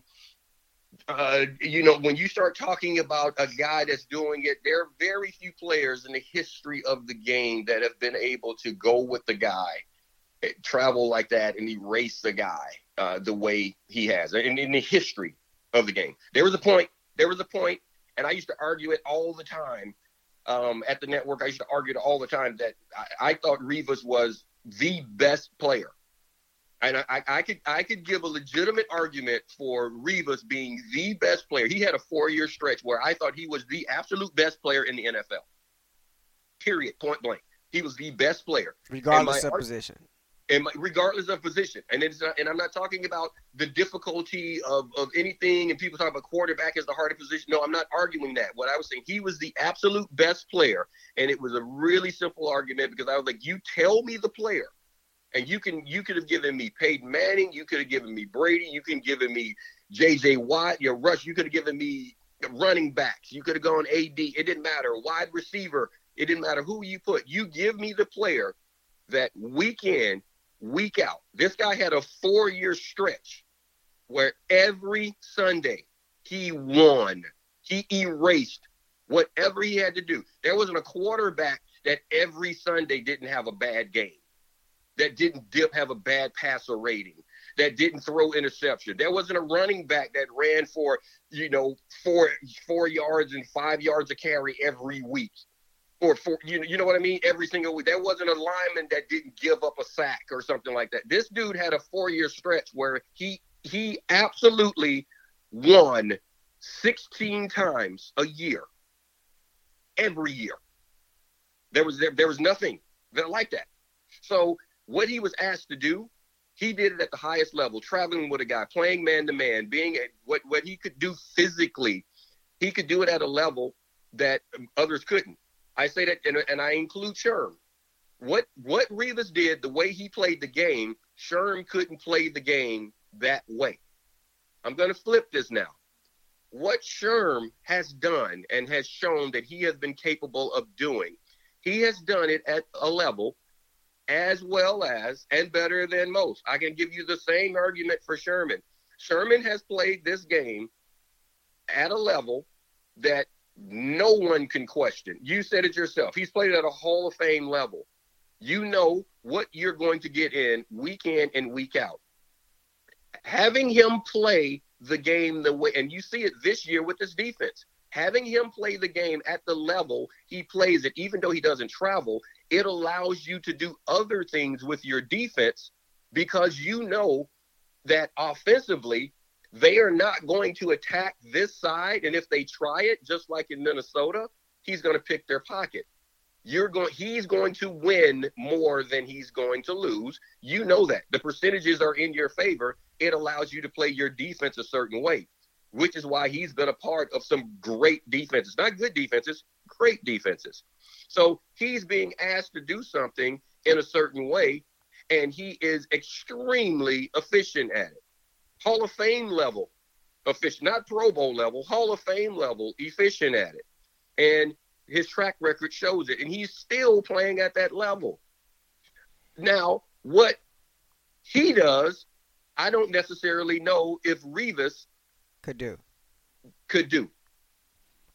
uh, you know, when you start talking about a guy that's doing it, there are very few players in the history of the game that have been able to go with the guy, eh, travel like that, and erase the guy uh, the way he has, and in the history of the game. There was a point. There was a point, and I used to argue it all the time um, at the network. I used to argue it all the time that I, I thought Revis was the best player and I, I, could I could give a legitimate argument for Revis being the best player. He had a four year stretch where I thought he was the absolute best player in the NFL. Period. Point blank. He was the best player, regardless of position. And regardless of position, and it's not, and I'm not talking about the difficulty of, of anything. And people talk about quarterback as the hardest position. No, I'm not arguing that. What I was saying, he was the absolute best player, and it was a really simple argument because I was like, you tell me the player and you can you could have given me Peyton Manning, you could have given me Brady, you can given me J.J. Watt, your rush, you could have given me running backs, you could have gone AD. It didn't matter. Wide receiver, it didn't matter who you put. You give me the player that week in, week out. This guy had a four year stretch where every Sunday he won. He erased whatever he had to do. There wasn't a quarterback that every Sunday didn't have a bad game, that didn't dip have a bad passer rating, that didn't throw interception. There wasn't a running back that ran for, you know, four four yards and five yards a carry every week. Or for you know, you know what I mean? Every single week. There wasn't a lineman that didn't give up a sack or something like that. This dude had a four year stretch where he he absolutely won 16 times a year. Every year. There was there, there was nothing that like that. So what he was asked to do he did it at the highest level, traveling with a guy, playing man to man, being a, what what he could do physically. He could do it at a level that others couldn't. I say that, and, and I include Sherm. What what Revis did, the way he played the game, Sherm couldn't play the game that way. I'm going to flip this now. What Sherm has done and has shown that he has been capable of doing, he has done it at a level as well as and better than most. I can give you the same argument for Sherman. Sherman has played this game at a level that no one can question. You said it yourself. He's played at a Hall of Fame level. You know what you're going to get in week in and week out. Having him play the game the way, and you see it this year with this defense, having him play the game at the level he plays it, even though he doesn't travel, it allows you to do other things with your defense because you know that offensively they are not going to attack this side and if they try it just like in Minnesota he's going to pick their pocket. You're going he's going to win more than he's going to lose. You know that. The percentages are in your favor. It allows you to play your defense a certain way which is why he's been a part of some great defenses. Not good defenses great defenses. So he's being asked to do something in a certain way, and he is extremely efficient at it. Hall of Fame level efficient, not Pro Bowl level, Hall of Fame level efficient at it. And his track record shows it, and he's still playing at that level. Now, what he does, I don't necessarily know if Revis could do. Could do.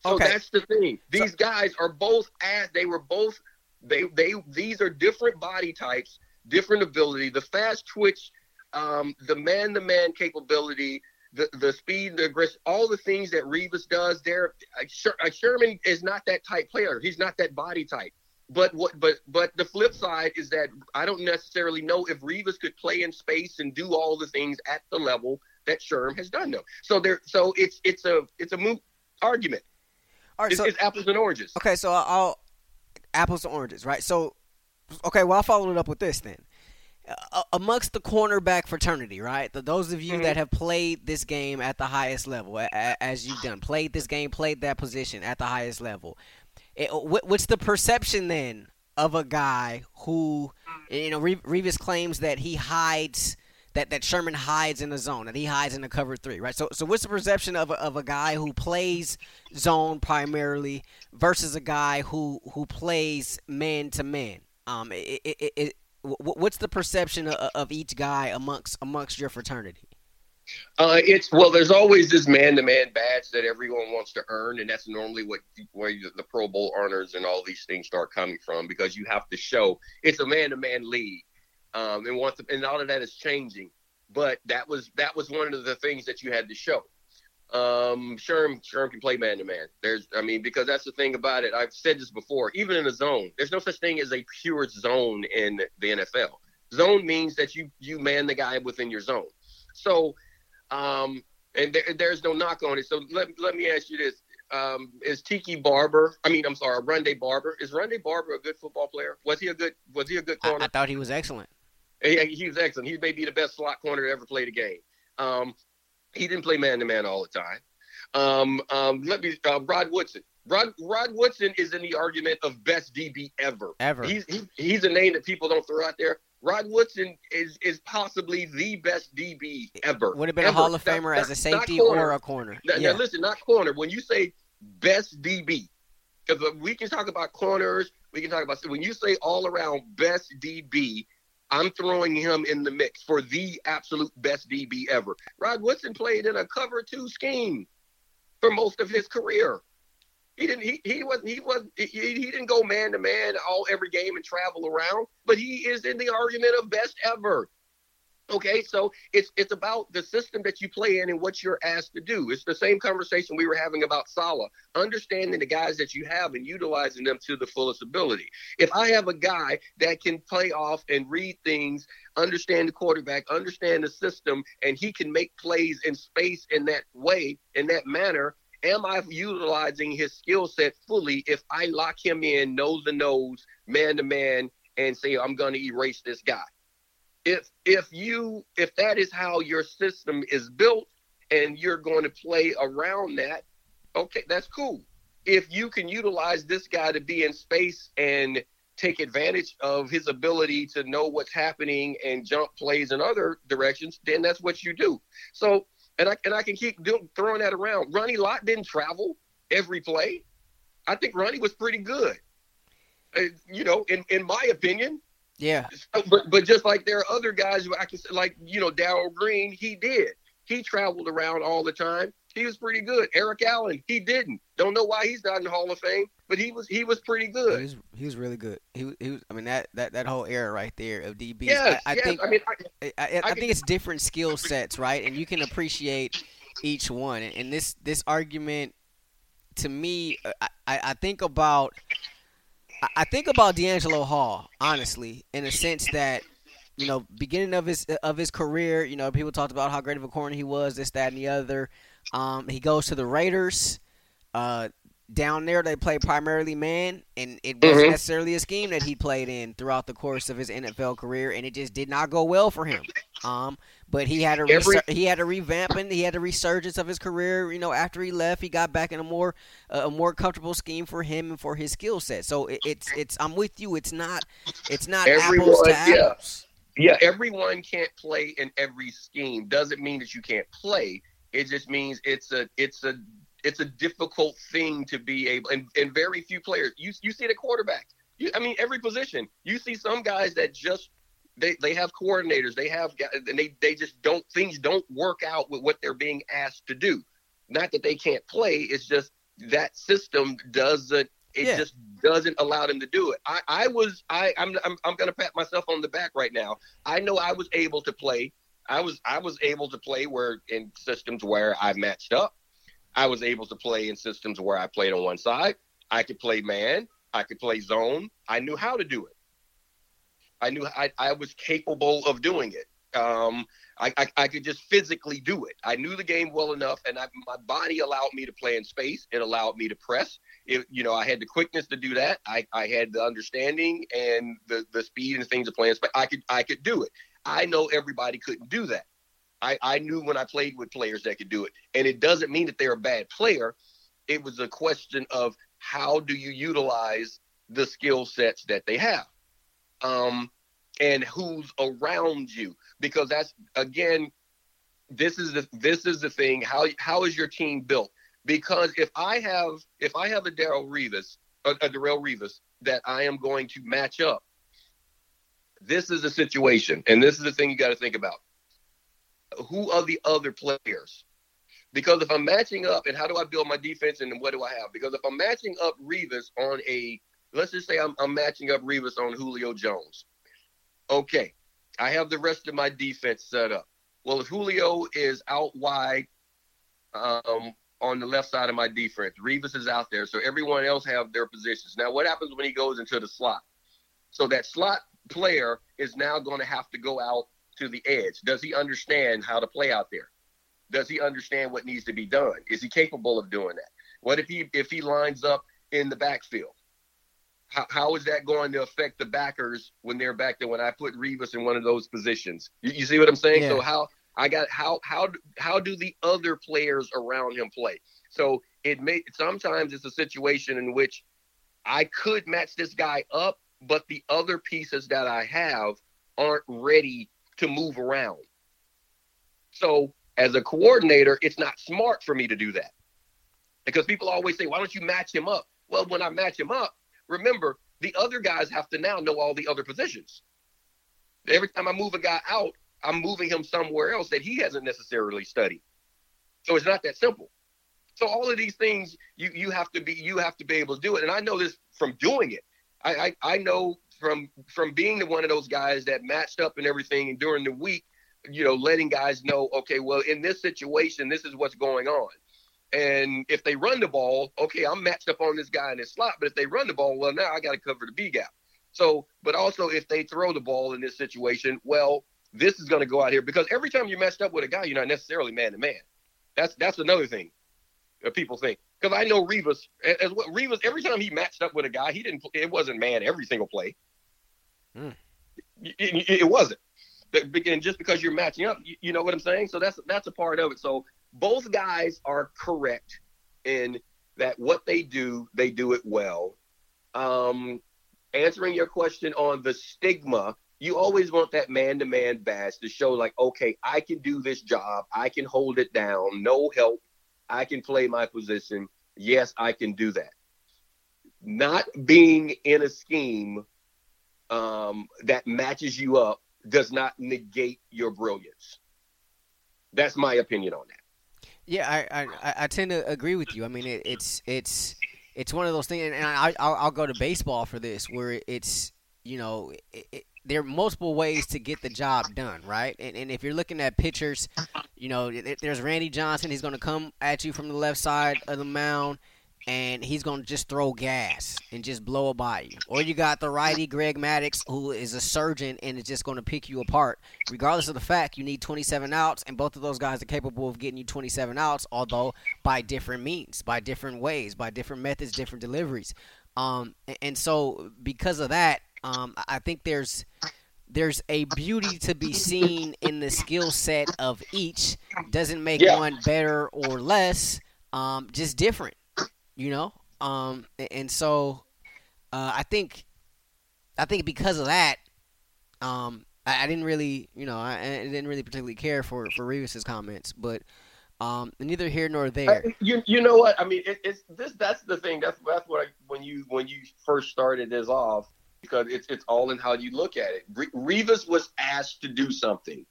So okay. that's the thing. These so, guys are both as they were both they they these are different body types, different ability. The fast twitch, um, the man to man capability, the the speed, the aggression, all the things that Revis does. There, uh, Sherman is not that type player. He's not that body type. But what? But but the flip side is that I don't necessarily know if Revis could play in space and do all the things at the level that Sherm has done. Though, so there, so it's it's a it's a moot argument. All right, it's, so, it's apples and oranges. Okay, so I'll apples and oranges, right? So, okay, well I'll follow it up with this then. Uh, amongst the cornerback fraternity, right? The, those of you mm-hmm. that have played this game at the highest level, a, a, as you've done, played this game, played that position at the highest level. It, what, what's the perception then of a guy who, you know, Revis claims that he hides that, that Sherman hides in the zone, that he hides in the cover three, right? So, so what's the perception of a, of a guy who plays zone primarily versus a guy who who plays man to man? Um, it, it, it, what's the perception of, each guy amongst amongst your fraternity? Uh, it's well, there's always this man-to-man badge that everyone wants to earn, and that's normally what where the Pro Bowl earners and all these things start coming from because you have to show it's a man-to-man league um, and once and all of that is changing. But that was that was one of the things that you had to show. Um, Sherm Sherm can play man to man. There's, I mean, because that's the thing about it. I've said this before. Even in a zone, there's no such thing as a pure zone in the NFL. Zone means that you you man the guy within your zone. So, um, and there, there's no knock on it. So let let me ask you this: um, is Tiki Barber? I mean, I'm sorry, Rondé Barber. Is Rondé Barber a good football player? Was he a good Was he a good corner? I, I thought he was excellent. He, he was excellent. He may be the best slot corner to ever play the game. Um, he didn't play man to man all the time. Um, um, let me uh, Rod Woodson. Rod Rod Woodson is in the argument of best DB ever. Ever. He's he, he's a name that people don't throw out there. Rod Woodson is is possibly the best DB ever. Would have been ever. a Hall of Famer as a safety or a corner. Now, yeah. now, listen, not corner. When you say best DB, because we can talk about corners, we can talk about when you say all around best DB, I'm throwing him in the mix for the absolute best DB ever. Rod Woodson played in a cover two scheme for most of his career. He didn't. He, he wasn't. He was. He, he didn't go man to man all every game and travel around. But he is in the argument of best ever. Okay, so it's it's about the system that you play in and what you're asked to do. It's the same conversation we were having about Saleh, understanding the guys that you have and utilizing them to the fullest ability. If I have a guy that can play off and read things, understand the quarterback, understand the system, and he can make plays in space in that way, in that manner, am I utilizing his skill set fully if I lock him in nose to nose, man to man, and say I'm going to erase this guy? If if you if that is how your system is built and you're going to play around that okay that's cool. If you can utilize this guy to be in space and take advantage of his ability to know what's happening and jump plays in other directions then that's what you do. So and i, and I can keep doing, throwing that around. Ronnie lott didn't travel every play. I think ronnie was pretty good. Uh, you know in, in my opinion yeah. So, but but just like there are other guys who I can say, like you know Darrell Green, he did. He traveled around all the time. He was pretty good. Eric Allen, he didn't. Don't know why he's not in the Hall of Fame, but he was he was pretty good. He was, he was really good. He, he was. I mean that, that, that whole era right there of DBs. Yes, I, I yes. think I mean, I, I, I think it's different skill sets, right? And you can appreciate each one. And this this argument, to me, uh, I, I think about I think about DeAngelo Hall, honestly, in a sense that, you know, beginning of his of his career, you know, people talked about how great of a corner he was, this, that, and the other. Um, he goes to the Raiders. Uh, down there, they play primarily man, and it wasn't Mhm. necessarily a scheme that he played in throughout the course of his NFL career, and it just did not go well for him. Um, but he had a Every- resur- he had a revamping, he had a resurgence of his career. You know, after he left, he got back in a more a more comfortable scheme for him and for his skill set. So it, it's it's I'm with you. It's not it's not apples Everyone, to yeah. apples. Yeah, everyone can't play in every scheme. Doesn't mean that you can't play. It just means it's a it's a it's a difficult thing to be able and, and very few players. You you see the quarterbacks. You, I mean every position. You see some guys that just they, they have coordinators. They have guys and they they just don't things don't work out with what they're being asked to do. Not that they can't play. It's just that system doesn't it Yeah. just doesn't allow them to do it. I, I was I I'm, I'm I'm gonna pat myself on the back right now. I know I was able to play. I was I was able to play where in systems where I matched up. I was able to play in systems where I played on one side. I could play man. I could play zone. I knew how to do it. I knew I, I was capable of doing it. Um, I, I, I could just physically do it. I knew the game well enough, and I, my body allowed me to play in space. It allowed me to press. It, you know, I had the quickness to do that. I, I had the understanding and the, the speed and things of playing space. I could I could do it. I know everybody couldn't do that. I, I knew when I played with players that could do it, and it doesn't mean that they're a bad player. It was a question of how do you utilize the skill sets that they have. Um, and who's around you. Because that's again this is the this is the thing. How how is your team built? Because if i have if i have a darrelle revis a, a darrelle revis that i am going to match up this is a situation. And this is the thing you got to think about. Who are the other players? Because if i'm matching up and how do i build my defense and what do i have? Because if i'm matching up revis on a let's just say i'm, I'm matching up revis on julio jones okay, I have the rest of my defense set up. Well, if Julio is out wide um, on the left side of my defense, Revis is out there, so everyone else have their positions. Now, what happens when he goes into the slot? So that slot player is now going to have to go out to the edge. Does he understand how to play out there? Does he understand what needs to be done? Is he capable of doing that? What if he if he lines up in the backfield? How, how is that going to affect the backers when they're back there? When I put Revis in one of those positions, you, you see what I'm saying? Yeah. So how I got how how how do the other players around him play? So it may sometimes it's a situation in which I could match this guy up, but the other pieces that I have aren't ready to move around. So as a coordinator, it's not smart for me to do that because people always say, "Why don't you match him up?" Well, when I match him up, remember the other guys have to now know all the other positions. Every time I move a guy out, I'm moving him somewhere else that he hasn't necessarily studied. So it's not that simple. So all of these things you you have to be you have to be able to do it. And I know this from doing it. I I, I know from from being the one of those guys that matched up and everything and during the week, you know, letting guys know, okay, well, in this situation, this is what's going on. And if they run the ball, okay, I'm matched up on this guy in this slot. But if they run the ball, well, now I got to cover the B gap. So, but also if they throw the ball in this situation, well, this is going to go out here because every time you're matched up with a guy, you're not necessarily man to man. That's that's another thing that people think. Because I know Revis, as well, Revis, every time he matched up with a guy, he didn't. It wasn't man every single play. Mm. It, it, it, wasn't. And just because you're matching up, you, you know what I'm saying. So that's that's a part of it. So both guys are correct in that what they do, they do it well. Um, answering your question on the stigma, you always want that man to man badge to show, like, okay, I can do this job. I can hold it down. No help. I can play my position. Yes, I can do that. Not being in a scheme um, that matches you up does not negate your brilliance. That's my opinion on that. Yeah, I, I, I tend to agree with you. I mean, it, it's it's it's one of those things, and I I'll, I'll go to baseball for this, where it's you know it, it, there are multiple ways to get the job done, right? And, and if you're looking at pitchers, you know, there's Randy Johnson. He's going to come at you from the left side of the mound and he's going to just throw gas and just blow it by you. Or you got the righty Greg Maddux, who is a surgeon and is just going to pick you apart, regardless of the fact you need 27 outs, and both of those guys are capable of getting you 27 outs, although by different means, by different ways, by different methods, different deliveries. Um, and so because of that, um, I think there's there's a beauty to be seen in the skill set of each. Doesn't make yeah. one better or less, um, just different you know. Um, and so uh, I think I think because of that, um, I, I didn't really, you know, I, I, didn't really particularly care for for Revis's comments, but um, neither here nor there. you you know what I mean? It, it's this that's the thing. That's that's what I, when you when you first started this off because it's it's all in how you look at it. Revis was asked to do something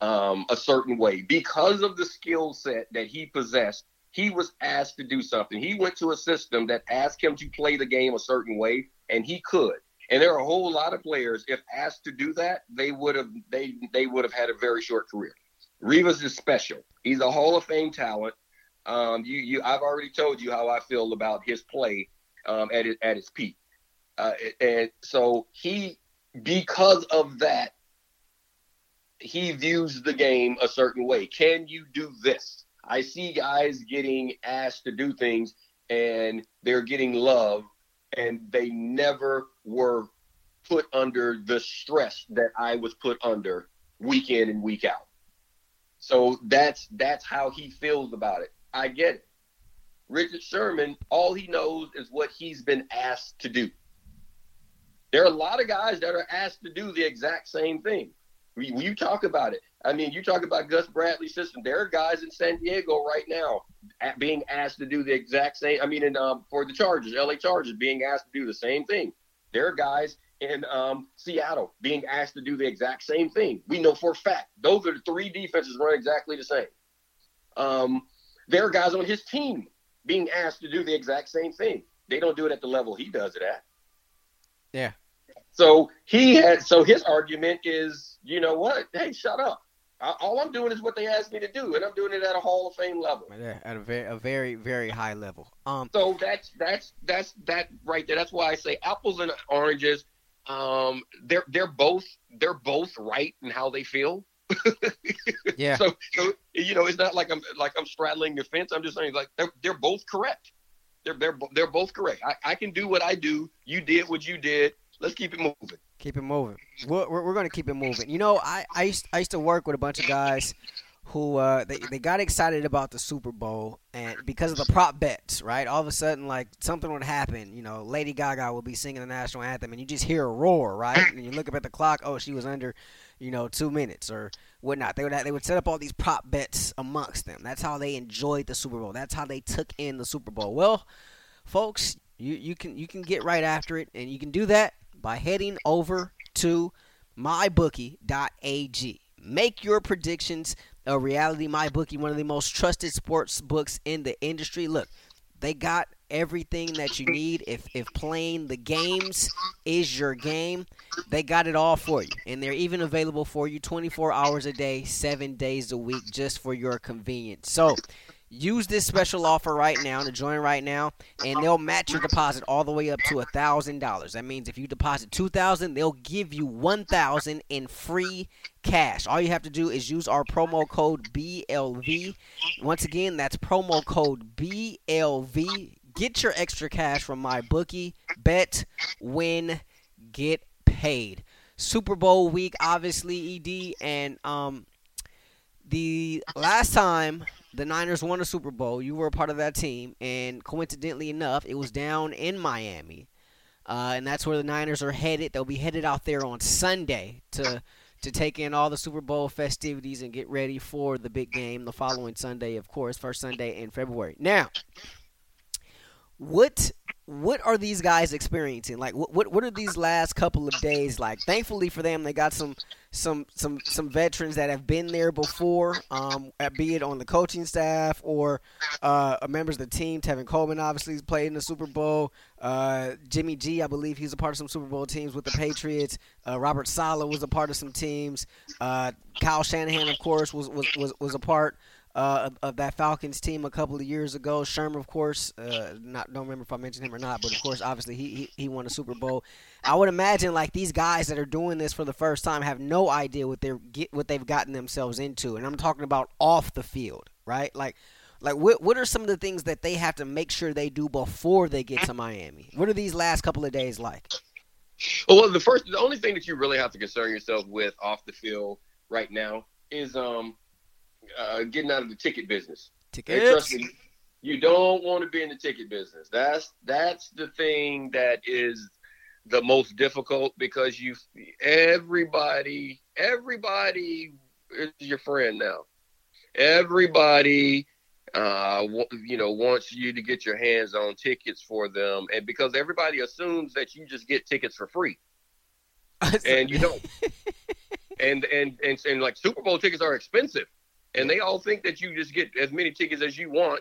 um, a certain way because of the skill set that he possessed he was asked to do something. He went to a system that asked him to play the game a certain way, and he could. And there are a whole lot of players, if asked to do that, they would have they they would have had a very short career. Revis is special. He's a Hall of Fame talent. Um, you you I've already told you how I feel about his play um, at his, at his peak, uh, and so he because of that he views the game a certain way. Can you do this? I see guys getting asked to do things and they're getting love and they never were put under the stress that I was put under week in and week out. So that's that's how he feels about it. I get it. Richard Sherman, all he knows is what he's been asked to do. There are a lot of guys that are asked to do the exact same thing. You talk about it, I mean, you talk about Gus Bradley's system. There are guys in San Diego right now being asked to do the exact same. I mean, in, um, for the Chargers, LA Chargers, being asked to do the same thing. There are guys in um, Seattle being asked to do the exact same thing. We know for a fact those are the three defenses run exactly the same. Um, there are guys on his team being asked to do the exact same thing. They don't do it at the level he does it at. Yeah. So he had. So his argument is, you know what? Hey, shut up. I, all I'm doing is what they asked me to do, and I'm doing it at a Hall of Fame level. At a very, a very, very high level. Um. So that's that's that's that right there. That's why I say apples and oranges. Um, they're they're both they're both right in how they feel. yeah. So, so you know, it's not like I'm like I'm straddling the fence. I'm just saying like they're they're both correct. They're they're they're both correct. I, I can do what I do. You did what you did. Let's keep it moving. Keep it moving. We're, we're, we're going to keep it moving. You know, I, I, used, I used to work with a bunch of guys who uh, they, they got excited about the Super Bowl and because of the prop bets, right? All of a sudden, like something would happen. You know, Lady Gaga will be singing the national anthem, and you just hear a roar, right? And you look up at the clock. Oh, she was under, you know, two minutes or whatnot. They would they would set up all these prop bets amongst them. That's how they enjoyed the Super Bowl. That's how they took in the Super Bowl. Well, folks, you you can you can get right after it, and you can do that by heading over to mybookie.ag. Make your predictions a reality MyBookie, one of the most trusted sports books in the industry. Look, they got everything that you need. If if playing the games is your game, they got it all for you. And they're even available for you 24 hours a day, 7 days a week just for your convenience. So, use this special offer right now to join right now and they'll match your deposit all the way up to a thousand dollars. That means if you deposit two thousand they'll give you one thousand in free cash. All you have to do is use our promo code blv once again that's promo code blv get your extra cash from MyBookie. Bet win get paid. Super bowl week obviously ed and um the last time the Niners won a Super Bowl. You were a part of that team, and coincidentally enough, it was down in Miami, uh, and that's where the Niners are headed. They'll be headed out there on Sunday to to take in all the Super Bowl festivities and get ready for the big game the following Sunday, of course, first Sunday in February. Now, what what are these guys experiencing? Like, what, what what are these last couple of days like? Thankfully for them, they got some some some some veterans that have been there before, um, be it on the coaching staff or uh, members of the team. Tevin Coleman obviously played in the Super Bowl. Uh, Jimmy G, I believe he's a part of some Super Bowl teams with the Patriots. Uh, Robert Saleh was a part of some teams. Uh, Kyle Shanahan, of course, was was was, was a part uh, of, that Falcons team a couple of years ago. Shermer, of course, uh, not don't remember if I mentioned him or not, but of course, obviously he, he, he won a Super Bowl. I would imagine like these guys that are doing this for the first time have no idea what they're get what they've gotten themselves into, and I'm talking about off the field, right? Like. Like what what are some of the things that they have to make sure they do before they get to Miami? What are these last couple of days like? Well, the first the only thing that you really have to concern yourself with off the field right now is um uh, getting out of the ticket business. Tickets. And trust me, you don't want to be in the ticket business. That's that's the thing that is the most difficult because you everybody everybody is your friend now. Everybody uh, you know, wants you to get your hands on tickets for them, and because everybody assumes that you just get tickets for free, and you don't. and, and and and like Super Bowl tickets are expensive and they all think that you just get as many tickets as you want.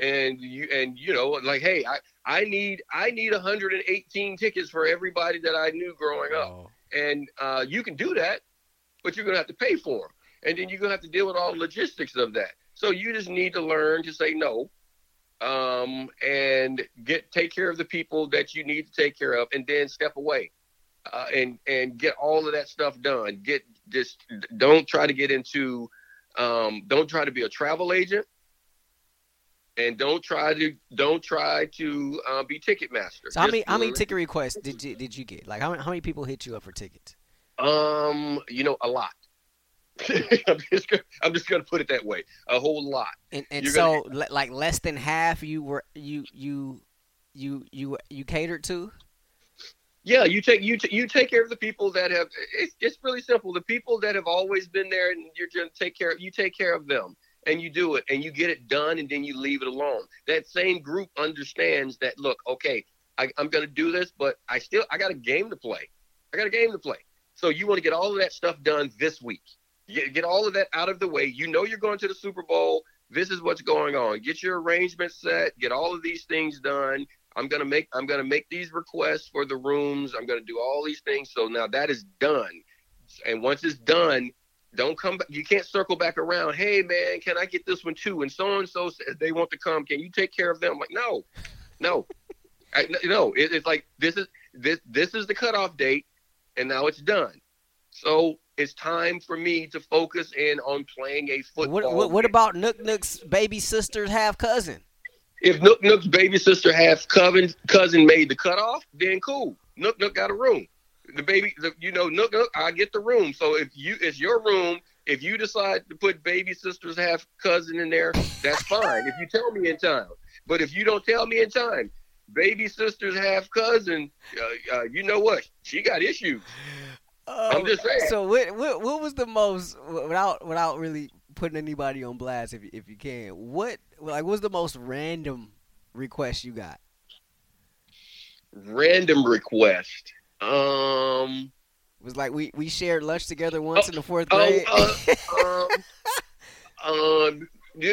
And you and you know like hey i i need i need 118 tickets for everybody that i knew growing up. Oh. and uh, you can do that but you're gonna have to pay for them and then you're gonna have to deal with all the logistics of that. So you just need to learn to say no um, and get take care of the people that you need to take care of and then step away uh, and and get all of that stuff done. Get just don't try to get into um, don't try to be a travel agent, and don't try to don't try to uh, be Ticketmaster. So how many how many ticket requests did you did you get? Like how many, how many people hit you up for tickets? Um, you know, a lot. I'm just gonna, I'm just gonna put it that way. A whole lot. And, and so gonna, like less than half you were you you you you you catered to yeah, you take you t- you take care of the people that have. It's, it's really simple. The people that have always been there, and you're going to take care. of You take care of them, and you do it, and you get it done, and then you leave it alone. That same group understands that. Look, okay, I, I'm going to do this, but I still I got a game to play. I got a game to play. So you want to get all of that stuff done this week. Get, get all of that out of the way. You know you're going to the Super Bowl. This is what's going on. Get your arrangements set. Get all of these things done. I'm gonna make I'm gonna make these requests for the rooms. I'm gonna do all these things. So now that is done, and once it's done, don't come back. You can't circle back around. Hey man, can I get this one too? And so and so says they want to come. Can you take care of them? I'm like no, no, I, no. It, it's like this is this this is the cutoff date, and now it's done. So it's time for me to focus in on playing a football. What, what, what about Nook Nook's baby sister's half cousin? If Nook Nook's baby sister half cousin cousin made the cutoff, then cool. Nook Nook got a room. The baby, the, you know, Nook Nook, I get the room. So if you, it's your room. If you decide to put baby sister's half cousin in there, that's fine. if you tell me in time. But if you don't tell me in time, baby sister's half cousin, uh, uh, you know what? She got issues. I'm just saying. So what, what, what was the most without without really putting anybody on blast if if you can. What like what's the most random request you got? Random request. Um it was like we we shared lunch together once oh, in the fourth oh, grade. Uh, um, Um,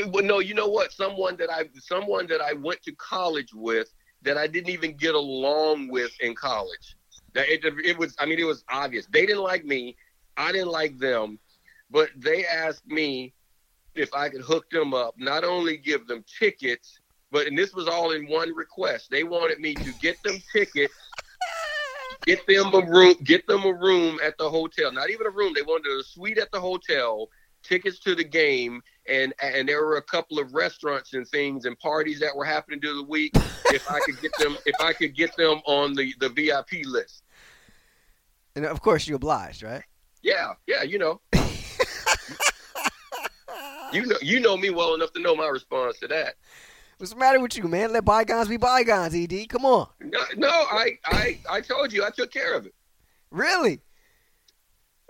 well, no, you know what? Someone that I someone that I went to college with that I didn't even get along with in college. That it, it was. I mean, it was obvious. They didn't like me. I didn't like them. But they asked me if I could hook them up. Not only give them tickets, but and this was all in one request. They wanted me to get them tickets. Get them a room. Get them a room at the hotel. Not even a room. They wanted a suite at the hotel tickets to the game and and there were a couple of restaurants and things and parties that were happening during the week if i could get them if i could get them on the the vip list And of course, you obliged, right? yeah yeah you know you know you know me well enough to know my response to that What's the matter with you, man? Let bygones be bygones, Ed. Come on. no, no i i i told you i took care of it Really?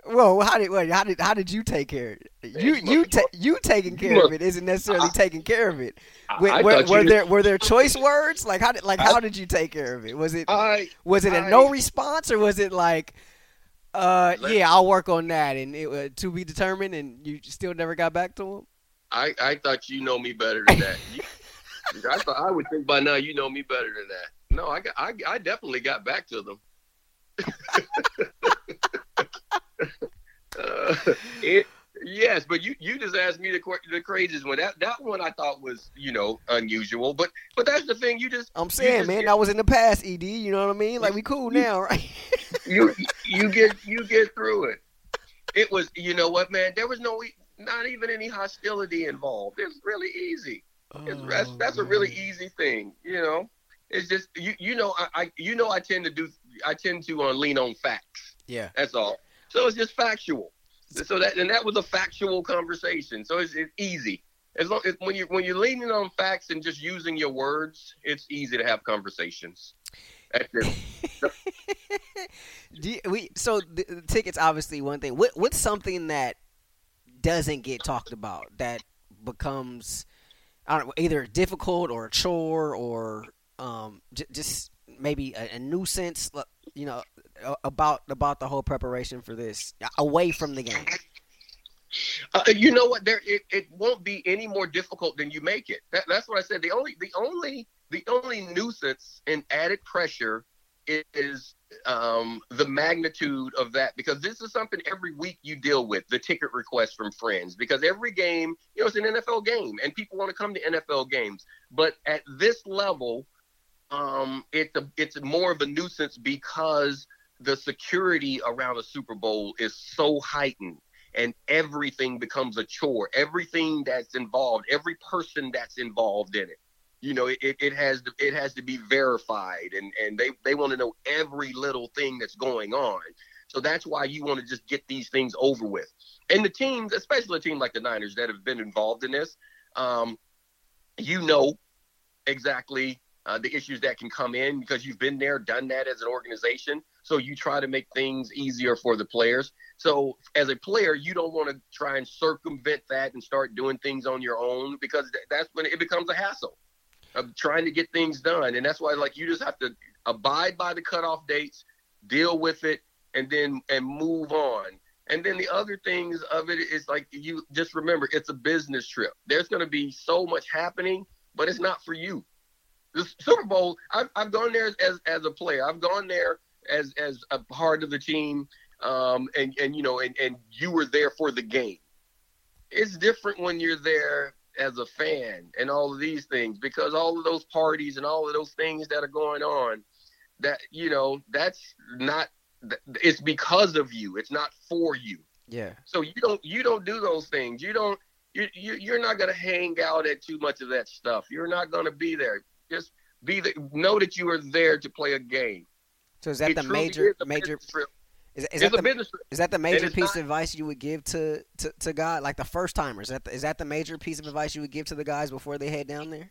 Well, how did wait, how did how did you take care of it? You Man, you look, ta- you taking care of it isn't necessarily I- taking care of it. I- Were, I were, were there were there choice words? Like how did like how did you take care of it? Was it was it a no response or was it like uh yeah I'll work on that and it uh, to be determined and you still never got back to him? I i thought you know me better than that You- i thought i would think by now you know me better than that no i got i, I definitely got back to them Uh, it, yes, but you, you just asked me the the craziest one. That that one I thought was you know unusual, but but that's the thing. You just I'm saying, just man, get- that was in the past, Ed. You know what I mean? Like we cool now, right? you you get you get through it. It was you know what man. There was no not even any hostility involved. It's really easy. It's, that's that's a really Oh, easy thing. You know, it's just you you know I, I you know I tend to do I tend to uh, lean on facts. yeah. That's all. So it's just factual. So that and that was a factual conversation. So it's, it's easy. As long as when you when you're leaning on facts and just using your words, it's easy to have conversations. You- we so the, the tickets obviously one thing. What what's something that doesn't get talked about that becomes I don't know either difficult or a chore or um j- just maybe a, a nuisance you know about about the whole preparation for this away from the game. Uh, you know what? There, it, it won't be any more difficult than you make it. That, that's what I said. The only, the only, the only nuisance and added pressure is um, the magnitude of that because this is something every week you deal with the ticket requests from friends because every game, you know, it's an NFL game and people want to come to NFL games. But at this level, um, it's a, it's more of a nuisance because the security around a Super Bowl is so heightened and everything becomes a chore. Everything that's involved, every person that's involved in it, you know, it, it has to it has to be verified, and and they they want to know every little thing that's going on. So that's why you want to just get these things over with. And the teams, especially a team like the Niners that have been involved in this, um, you know exactly uh, the issues that can come in because you've been there, done that as an organization. So you try to make things easier for the players. So as a player, you don't want to try and circumvent that and start doing things on your own because th- that's when it becomes a hassle of trying to get things done. And that's why like you just have to abide by the cutoff dates, deal with it, and then and move on. And then the other things of it is like you just remember it's a business trip. There's going to be so much happening, but it's not for you. The Super Bowl, I've, I've gone there as, as a player. I've gone there as as a part of the team, um, and and you know, and and you were there for the game. It's different when you're there as a fan and all of these things because all of those parties and all of those things that are going on, that you know, that's not. It's because of you. It's not for you. Yeah. So you don't you don't do those things. You don't you, you you're not gonna hang out at too much of that stuff. You're not gonna be there. Just be the know that you are there to play a game. So is that It the major major. Is, is that the business. Is that the major piece not- of advice you would give to, to, to God, like the first timers? Is that the, is that the major piece of advice you would give to the guys before they head down there?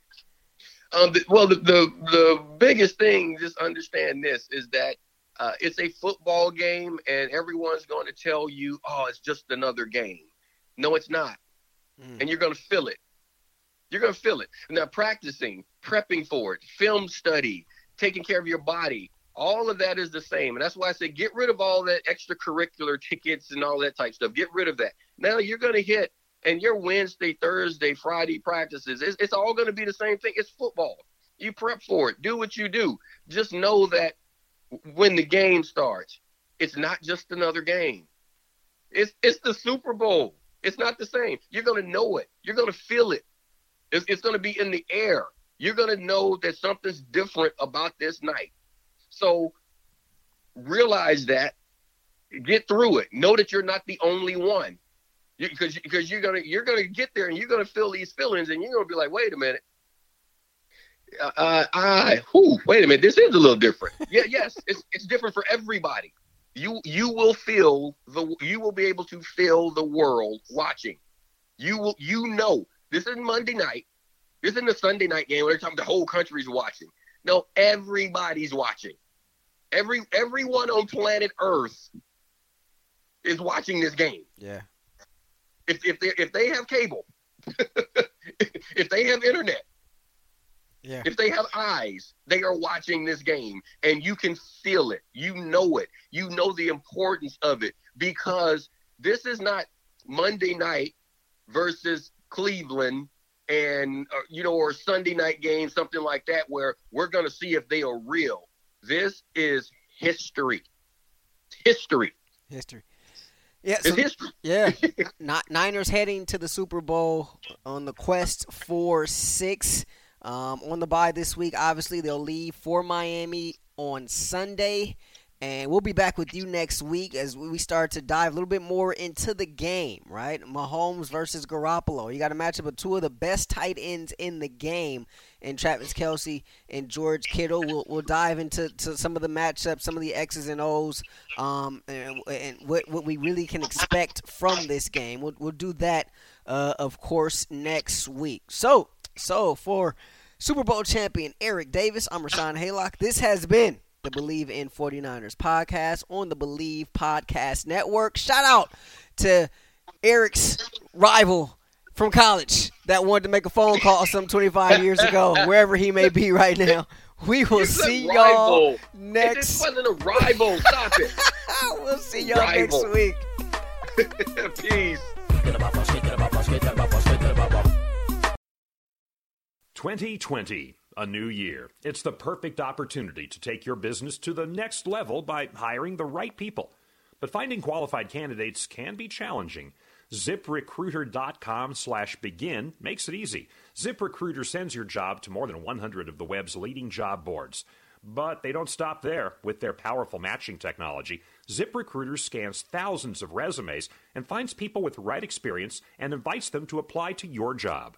Um, the, well, the, the the biggest thing, just understand this, is that uh, it's a football game, and everyone's going to tell you, "Oh, it's just another game." No, it's not, Mm. and you're going to feel it. You're going to feel it. Now, practicing, prepping for it, film study, taking care of your body, all of that is the same, and that's why I say get rid of all that extracurricular tickets and all that type stuff. Get rid of that. Now you're going to hit and your Wednesday, Thursday, Friday practices, it's, it's all going to be the same thing. It's football. You prep for it. Do what you do. Just know that when the game starts, it's not just another game. It's it's the Super Bowl. It's not the same. You're going to know it. You're going to feel it. It's, it's going to be in the air. You're going to know that something's different about this night. So realize that. Get through it. Know that you're not the only one because because you're gonna you're gonna get there and you're gonna feel these feelings and you're gonna be like, wait a minute, uh, uh, I whew, wait a minute, this is a little different. Yeah, yes, it's it's different for everybody. You you will feel the you will be able to feel the world watching. You will you know this is Monday night. This isn't a Sunday night game where they're talking the whole country's watching. No, everybody's watching. Every everyone on planet Earth is watching this game. Yeah if if they if they have cable, if they have internet, yeah. if they have eyes, they are watching this game, and you can feel it. You know it. You know the importance of it because this is not Monday night versus Cleveland and uh, you know or Sunday night game something like that where we're going to see if they are real. This is history. History. History. Yeah, so, yeah. Niners heading to the Super Bowl on the quest for six. Um, on the bye this week, obviously they'll leave for Miami on Sunday. And we'll be back with you next week as we start to dive a little bit more into the game, right? Mahomes versus Garoppolo. You got a matchup of two of the best tight ends in the game, and Travis Kelce and George Kittle. We'll, we'll dive into to some of the matchups, some of the X's and O's, um, and, and what, what we really can expect from this game. We'll, we'll do that, uh, of course, next week. So, so for Super Bowl champion Eric Davis, I'm Rashawn Haylock. This has been the BLEAV in 49ers podcast on the BLEAV Podcast Network. Shout out to Eric's rival from college that wanted to make a phone call some 25 years ago, wherever he may be right now. We will it's see y'all next. This wasn't a rival. Stop it. we'll see y'all rival. next week. Peace. 2020 a new year. It's the perfect opportunity to take your business to the next level by hiring the right people. But finding qualified candidates can be challenging. ZipRecruiter.com slash begin makes it easy. ZipRecruiter sends your job to more than 100 of the web's leading job boards. But they don't stop there. With their powerful matching technology, ZipRecruiter scans thousands of resumes and finds people with the right experience and invites them to apply to your job.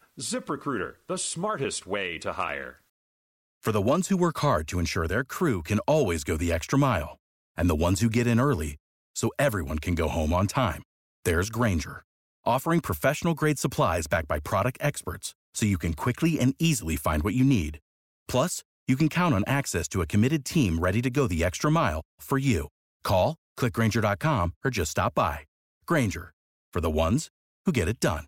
ZipRecruiter, the smartest way to hire. For the ones who work hard to ensure their crew can always go the extra mile, and the ones who get in early so everyone can go home on time, there's Grainger, offering professional grade supplies backed by product experts so you can quickly and easily find what you need. Plus, you can count on access to a committed team ready to go the extra mile for you. Call, clickgrainger.com, or just stop by. Grainger, for the ones who get it done.